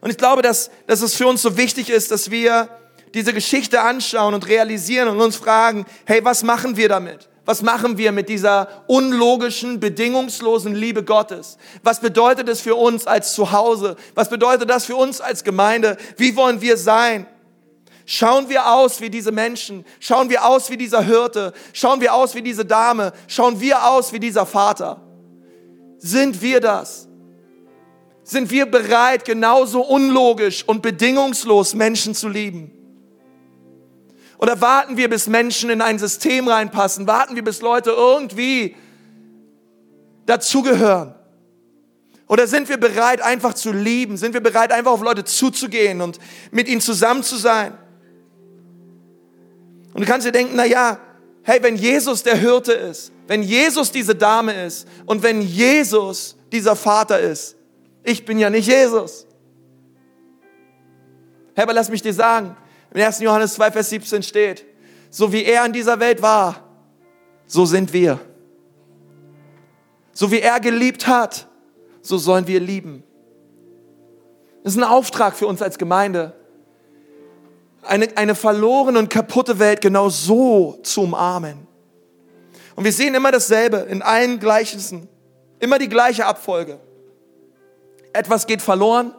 Und ich glaube, dass, dass es für uns so wichtig ist, dass wir diese Geschichte anschauen und realisieren und uns fragen, hey, was machen wir damit? Was machen wir mit dieser unlogischen, bedingungslosen Liebe Gottes? Was bedeutet es für uns als Zuhause? Was bedeutet das für uns als Gemeinde? Wie wollen wir sein? Schauen wir aus wie diese Menschen? Schauen wir aus wie dieser Hirte? Schauen wir aus wie diese Dame? Schauen wir aus wie dieser Vater? Sind wir das? Sind wir bereit, genauso unlogisch und bedingungslos Menschen zu lieben? Oder warten wir, bis Menschen in ein System reinpassen? Warten wir, bis Leute irgendwie dazugehören? Oder sind wir bereit, einfach zu lieben? Sind wir bereit, einfach auf Leute zuzugehen und mit ihnen zusammen zu sein? Und du kannst dir denken, na ja, hey, wenn Jesus der Hirte ist, wenn Jesus diese Dame ist und wenn Jesus dieser Vater ist, ich bin ja nicht Jesus. Hey, aber lass mich dir sagen, im 1. Johannes 2, Vers 17 steht, so wie er in dieser Welt war, so sind wir. So wie er geliebt hat, so sollen wir lieben. Das ist ein Auftrag für uns als Gemeinde eine, eine verlorene und kaputte Welt genau so zu umarmen. Und wir sehen immer dasselbe in allen Gleichnissen. Immer die gleiche Abfolge. Etwas geht verloren,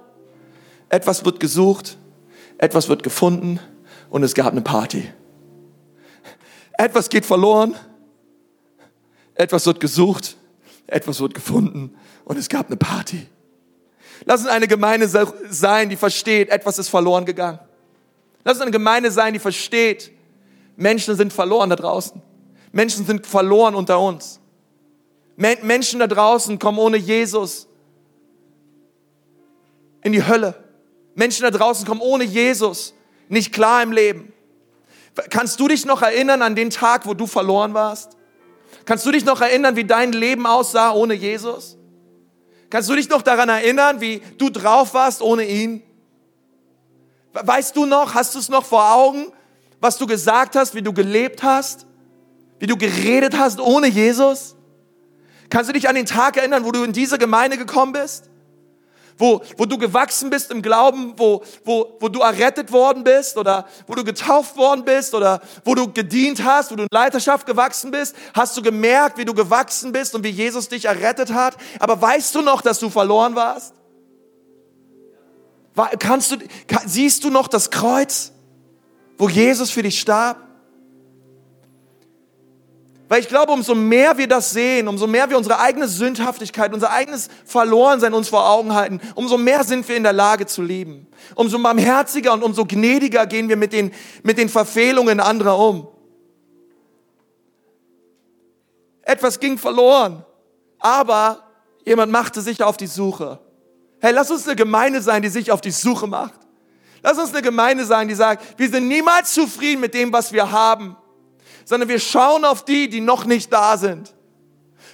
etwas wird gesucht, etwas wird gefunden und es gab eine Party. Etwas geht verloren, etwas wird gesucht, etwas wird gefunden und es gab eine Party. Lass uns eine Gemeinde sein, die versteht, etwas ist verloren gegangen. Lass uns eine Gemeinde sein, die versteht, Menschen sind verloren da draußen. Menschen sind verloren unter uns. Menschen da draußen kommen ohne Jesus in die Hölle. Menschen da draußen kommen ohne Jesus nicht klar im Leben. Kannst du dich noch erinnern an den Tag, wo du verloren warst? Kannst du dich noch erinnern, wie dein Leben aussah ohne Jesus? Kannst du dich noch daran erinnern, wie du drauf warst ohne ihn? Weißt du noch, hast du es noch vor Augen, was du gesagt hast, wie du gelebt hast, wie du geredet hast ohne Jesus? Kannst du dich an den Tag erinnern, wo du in diese Gemeinde gekommen bist? wo, wo du gewachsen bist im Glauben, wo, wo, wo du errettet worden bist oder wo du getauft worden bist oder wo du gedient hast, wo du in Leiterschaft gewachsen bist, hast du gemerkt, wie du gewachsen bist und wie Jesus dich errettet hat. Aber weißt du noch, dass du verloren warst? Kannst du, siehst du noch das Kreuz, wo Jesus für dich starb? Weil ich glaube, umso mehr wir das sehen, umso mehr wir unsere eigene Sündhaftigkeit, unser eigenes Verlorensein uns vor Augen halten, umso mehr sind wir in der Lage zu lieben. Umso barmherziger und umso gnädiger gehen wir mit den, mit den Verfehlungen anderer um. Etwas ging verloren, aber jemand machte sich auf die Suche. Hey, lass uns eine Gemeinde sein, die sich auf die Suche macht. Lass uns eine Gemeinde sein, die sagt, wir sind niemals zufrieden mit dem, was wir haben sondern wir schauen auf die, die noch nicht da sind.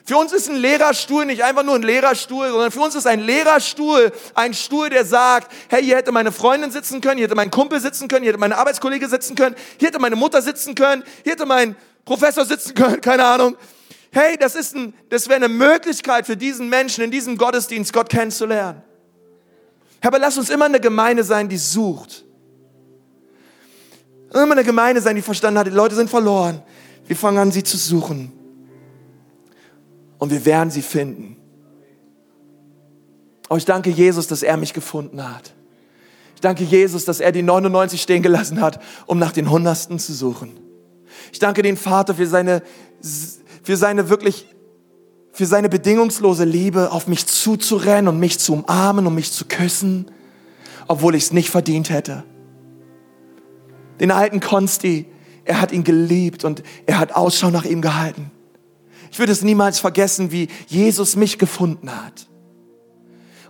Für uns ist ein Lehrerstuhl nicht einfach nur ein Lehrerstuhl, sondern für uns ist ein Lehrerstuhl ein Stuhl, der sagt, hey, hier hätte meine Freundin sitzen können, hier hätte mein Kumpel sitzen können, hier hätte meine Arbeitskollege sitzen können, hier hätte meine Mutter sitzen können, hier hätte mein Professor sitzen können, keine Ahnung. Hey, das ist ein, das wäre eine Möglichkeit für diesen Menschen in diesem Gottesdienst Gott kennenzulernen. Aber lass uns immer eine Gemeinde sein, die sucht immer eine Gemeinde sein, die verstanden hat, die Leute sind verloren. Wir fangen an, sie zu suchen. Und wir werden sie finden. Oh, ich danke Jesus, dass er mich gefunden hat. Ich danke Jesus, dass er die 99 stehen gelassen hat, um nach den Hundertsten zu suchen. Ich danke den Vater für seine, für seine wirklich, für seine bedingungslose Liebe, auf mich zuzurennen und mich zu umarmen und mich zu küssen, obwohl ich es nicht verdient hätte den alten Konsti, er hat ihn geliebt und er hat Ausschau nach ihm gehalten. Ich würde es niemals vergessen, wie Jesus mich gefunden hat.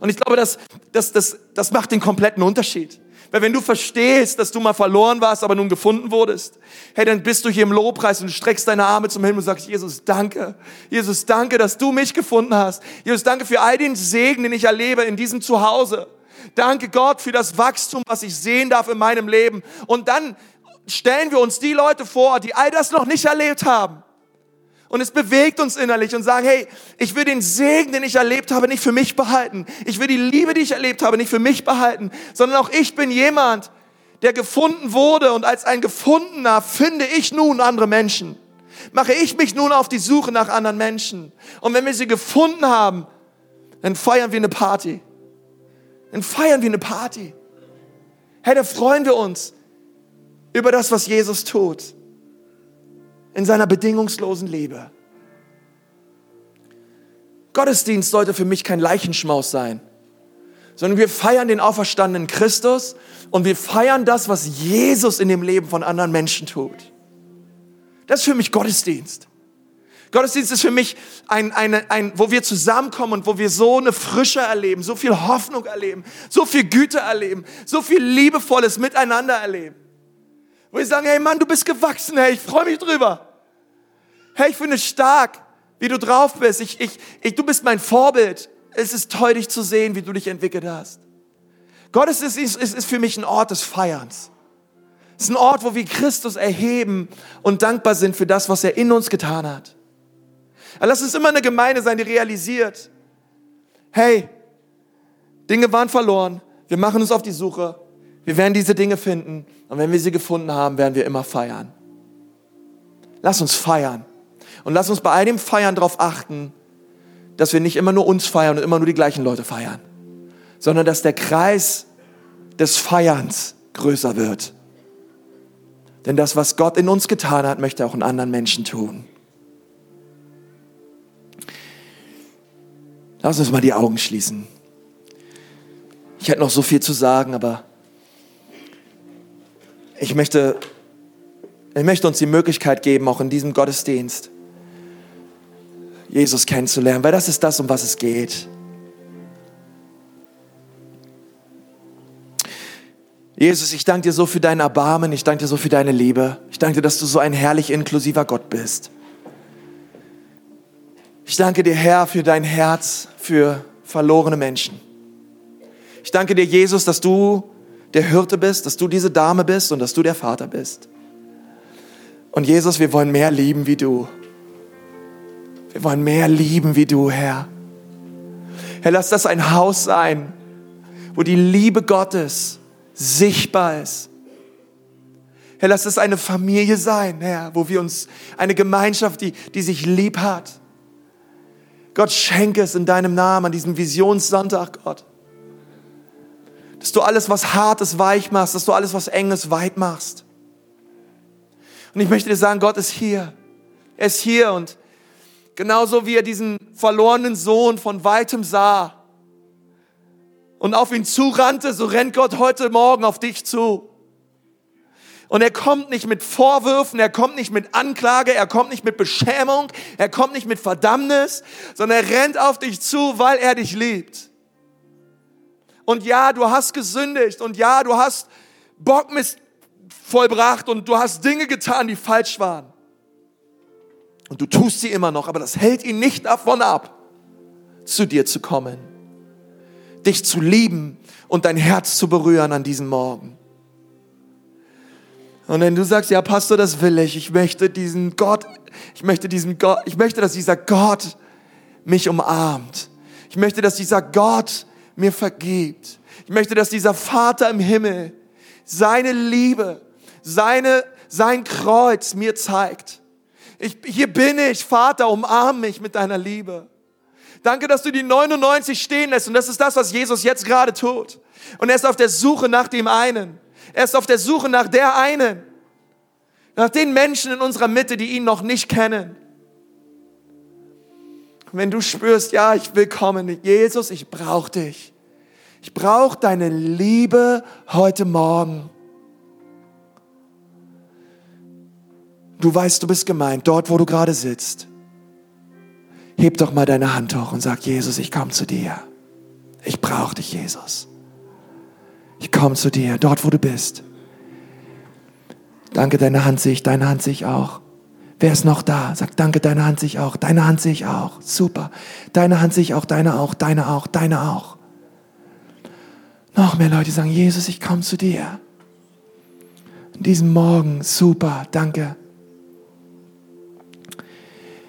Und ich glaube, das, das, das, das macht den kompletten Unterschied. Weil wenn du verstehst, dass du mal verloren warst, aber nun gefunden wurdest, hey, dann bist du hier im Lobpreis und streckst deine Arme zum Himmel und sagst, Jesus, danke. Jesus, danke, dass du mich gefunden hast. Jesus, danke für all den Segen, den ich erlebe in diesem Zuhause. Danke Gott für das Wachstum, was ich sehen darf in meinem Leben. Und dann stellen wir uns die Leute vor, die all das noch nicht erlebt haben. Und es bewegt uns innerlich und sagen, hey, ich will den Segen, den ich erlebt habe, nicht für mich behalten. Ich will die Liebe, die ich erlebt habe, nicht für mich behalten, sondern auch ich bin jemand, der gefunden wurde und als ein Gefundener finde ich nun andere Menschen. Mache ich mich nun auf die Suche nach anderen Menschen. Und wenn wir sie gefunden haben, dann feiern wir eine Party. Dann feiern wir eine Party. Hey, da freuen wir uns über das, was Jesus tut. In seiner bedingungslosen Liebe. Gottesdienst sollte für mich kein Leichenschmaus sein, sondern wir feiern den auferstandenen Christus und wir feiern das, was Jesus in dem Leben von anderen Menschen tut. Das ist für mich Gottesdienst. Gottesdienst ist für mich ein, ein, ein, wo wir zusammenkommen und wo wir so eine Frische erleben, so viel Hoffnung erleben, so viel Güte erleben, so viel liebevolles Miteinander erleben. Wo wir sagen, hey Mann, du bist gewachsen, hey, ich freue mich drüber. Hey, ich finde es stark, wie du drauf bist. Ich, ich, ich, du bist mein Vorbild. Es ist toll, dich zu sehen, wie du dich entwickelt hast. Gottesdienst ist, ist, ist für mich ein Ort des Feierns. Es ist ein Ort, wo wir Christus erheben und dankbar sind für das, was er in uns getan hat. Aber lass uns immer eine Gemeinde sein, die realisiert, hey, Dinge waren verloren, wir machen uns auf die Suche, wir werden diese Dinge finden und wenn wir sie gefunden haben, werden wir immer feiern. Lass uns feiern und lass uns bei all dem Feiern darauf achten, dass wir nicht immer nur uns feiern und immer nur die gleichen Leute feiern, sondern dass der Kreis des Feierns größer wird. Denn das, was Gott in uns getan hat, möchte er auch in anderen Menschen tun. Lass uns mal die Augen schließen. Ich hätte noch so viel zu sagen, aber ich möchte, ich möchte uns die Möglichkeit geben, auch in diesem Gottesdienst, Jesus kennenzulernen, weil das ist das, um was es geht. Jesus, ich danke dir so für dein Erbarmen, ich danke dir so für deine Liebe. Ich danke dir, dass du so ein herrlich inklusiver Gott bist. Ich danke dir, Herr, für dein Herz für verlorene Menschen. Ich danke dir, Jesus, dass du der Hirte bist, dass du diese Dame bist und dass du der Vater bist. Und Jesus, wir wollen mehr lieben wie du. Wir wollen mehr lieben wie du, Herr. Herr, lass das ein Haus sein, wo die Liebe Gottes sichtbar ist. Herr, lass es eine Familie sein, Herr, wo wir uns eine Gemeinschaft, die, die sich lieb hat. Gott, schenke es in deinem Namen an diesem Visionssonntag, Gott. Dass du alles, was Hartes, weich machst, dass du alles, was Enges, weit machst. Und ich möchte dir sagen, Gott ist hier. Er ist hier und genauso wie er diesen verlorenen Sohn von weitem sah, und auf ihn zurannte, so rennt Gott heute Morgen auf dich zu. Und er kommt nicht mit Vorwürfen, er kommt nicht mit Anklage, er kommt nicht mit Beschämung, er kommt nicht mit Verdammnis, sondern er rennt auf dich zu, weil er dich liebt. Und ja, du hast gesündigt und ja, du hast Bockmist vollbracht und du hast Dinge getan, die falsch waren. Und du tust sie immer noch, aber das hält ihn nicht davon ab, zu dir zu kommen dich zu lieben und dein Herz zu berühren an diesem Morgen. Und wenn du sagst, ja, Pastor, das will ich, ich möchte diesen Gott, ich möchte diesen Gott, ich möchte, dass dieser Gott mich umarmt. Ich möchte, dass dieser Gott mir vergibt. Ich möchte, dass dieser Vater im Himmel seine Liebe, seine, sein Kreuz mir zeigt. Ich, hier bin ich, Vater, umarm mich mit deiner Liebe. Danke, dass du die 99 stehen lässt. Und das ist das, was Jesus jetzt gerade tut. Und er ist auf der Suche nach dem einen. Er ist auf der Suche nach der einen. Nach den Menschen in unserer Mitte, die ihn noch nicht kennen. Und wenn du spürst, ja, ich will kommen, Jesus, ich brauche dich. Ich brauche deine Liebe heute Morgen. Du weißt, du bist gemeint, dort, wo du gerade sitzt heb doch mal deine Hand hoch und sag, Jesus, ich komme zu dir. Ich brauche dich, Jesus. Ich komme zu dir, dort, wo du bist. Danke, deine Hand sehe ich, deine Hand sehe ich auch. Wer ist noch da? Sag, danke, deine Hand sehe ich auch, deine Hand sehe ich auch. Super. Deine Hand sehe ich auch, deine auch, deine auch, deine auch. Noch mehr Leute sagen, Jesus, ich komme zu dir. In diesem Morgen, super, danke.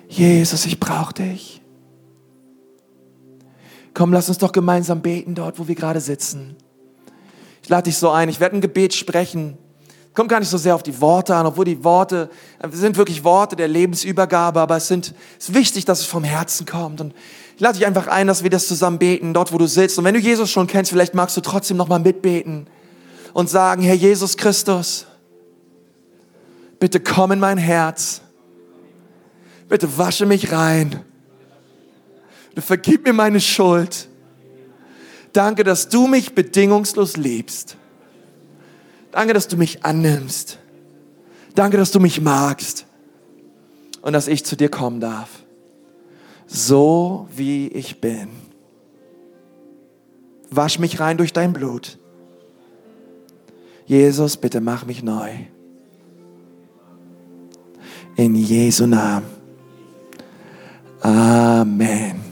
Jesus, ich brauche dich. Komm, lass uns doch gemeinsam beten dort, wo wir gerade sitzen. Ich lade dich so ein, ich werde ein Gebet sprechen. Kommt gar nicht so sehr auf die Worte an, obwohl die Worte sind wirklich Worte der Lebensübergabe, aber es, sind, es ist wichtig, dass es vom Herzen kommt. Und ich lade dich einfach ein, dass wir das zusammen beten, dort, wo du sitzt. Und wenn du Jesus schon kennst, vielleicht magst du trotzdem nochmal mitbeten und sagen, Herr Jesus Christus, bitte komm in mein Herz Bitte wasche mich rein. Bitte vergib mir meine Schuld. Danke, dass du mich bedingungslos liebst. Danke, dass du mich annimmst. Danke, dass du mich magst und dass ich zu dir kommen darf. So wie ich bin. Wasch mich rein durch dein Blut. Jesus, bitte mach mich neu. In Jesu Namen. Amen.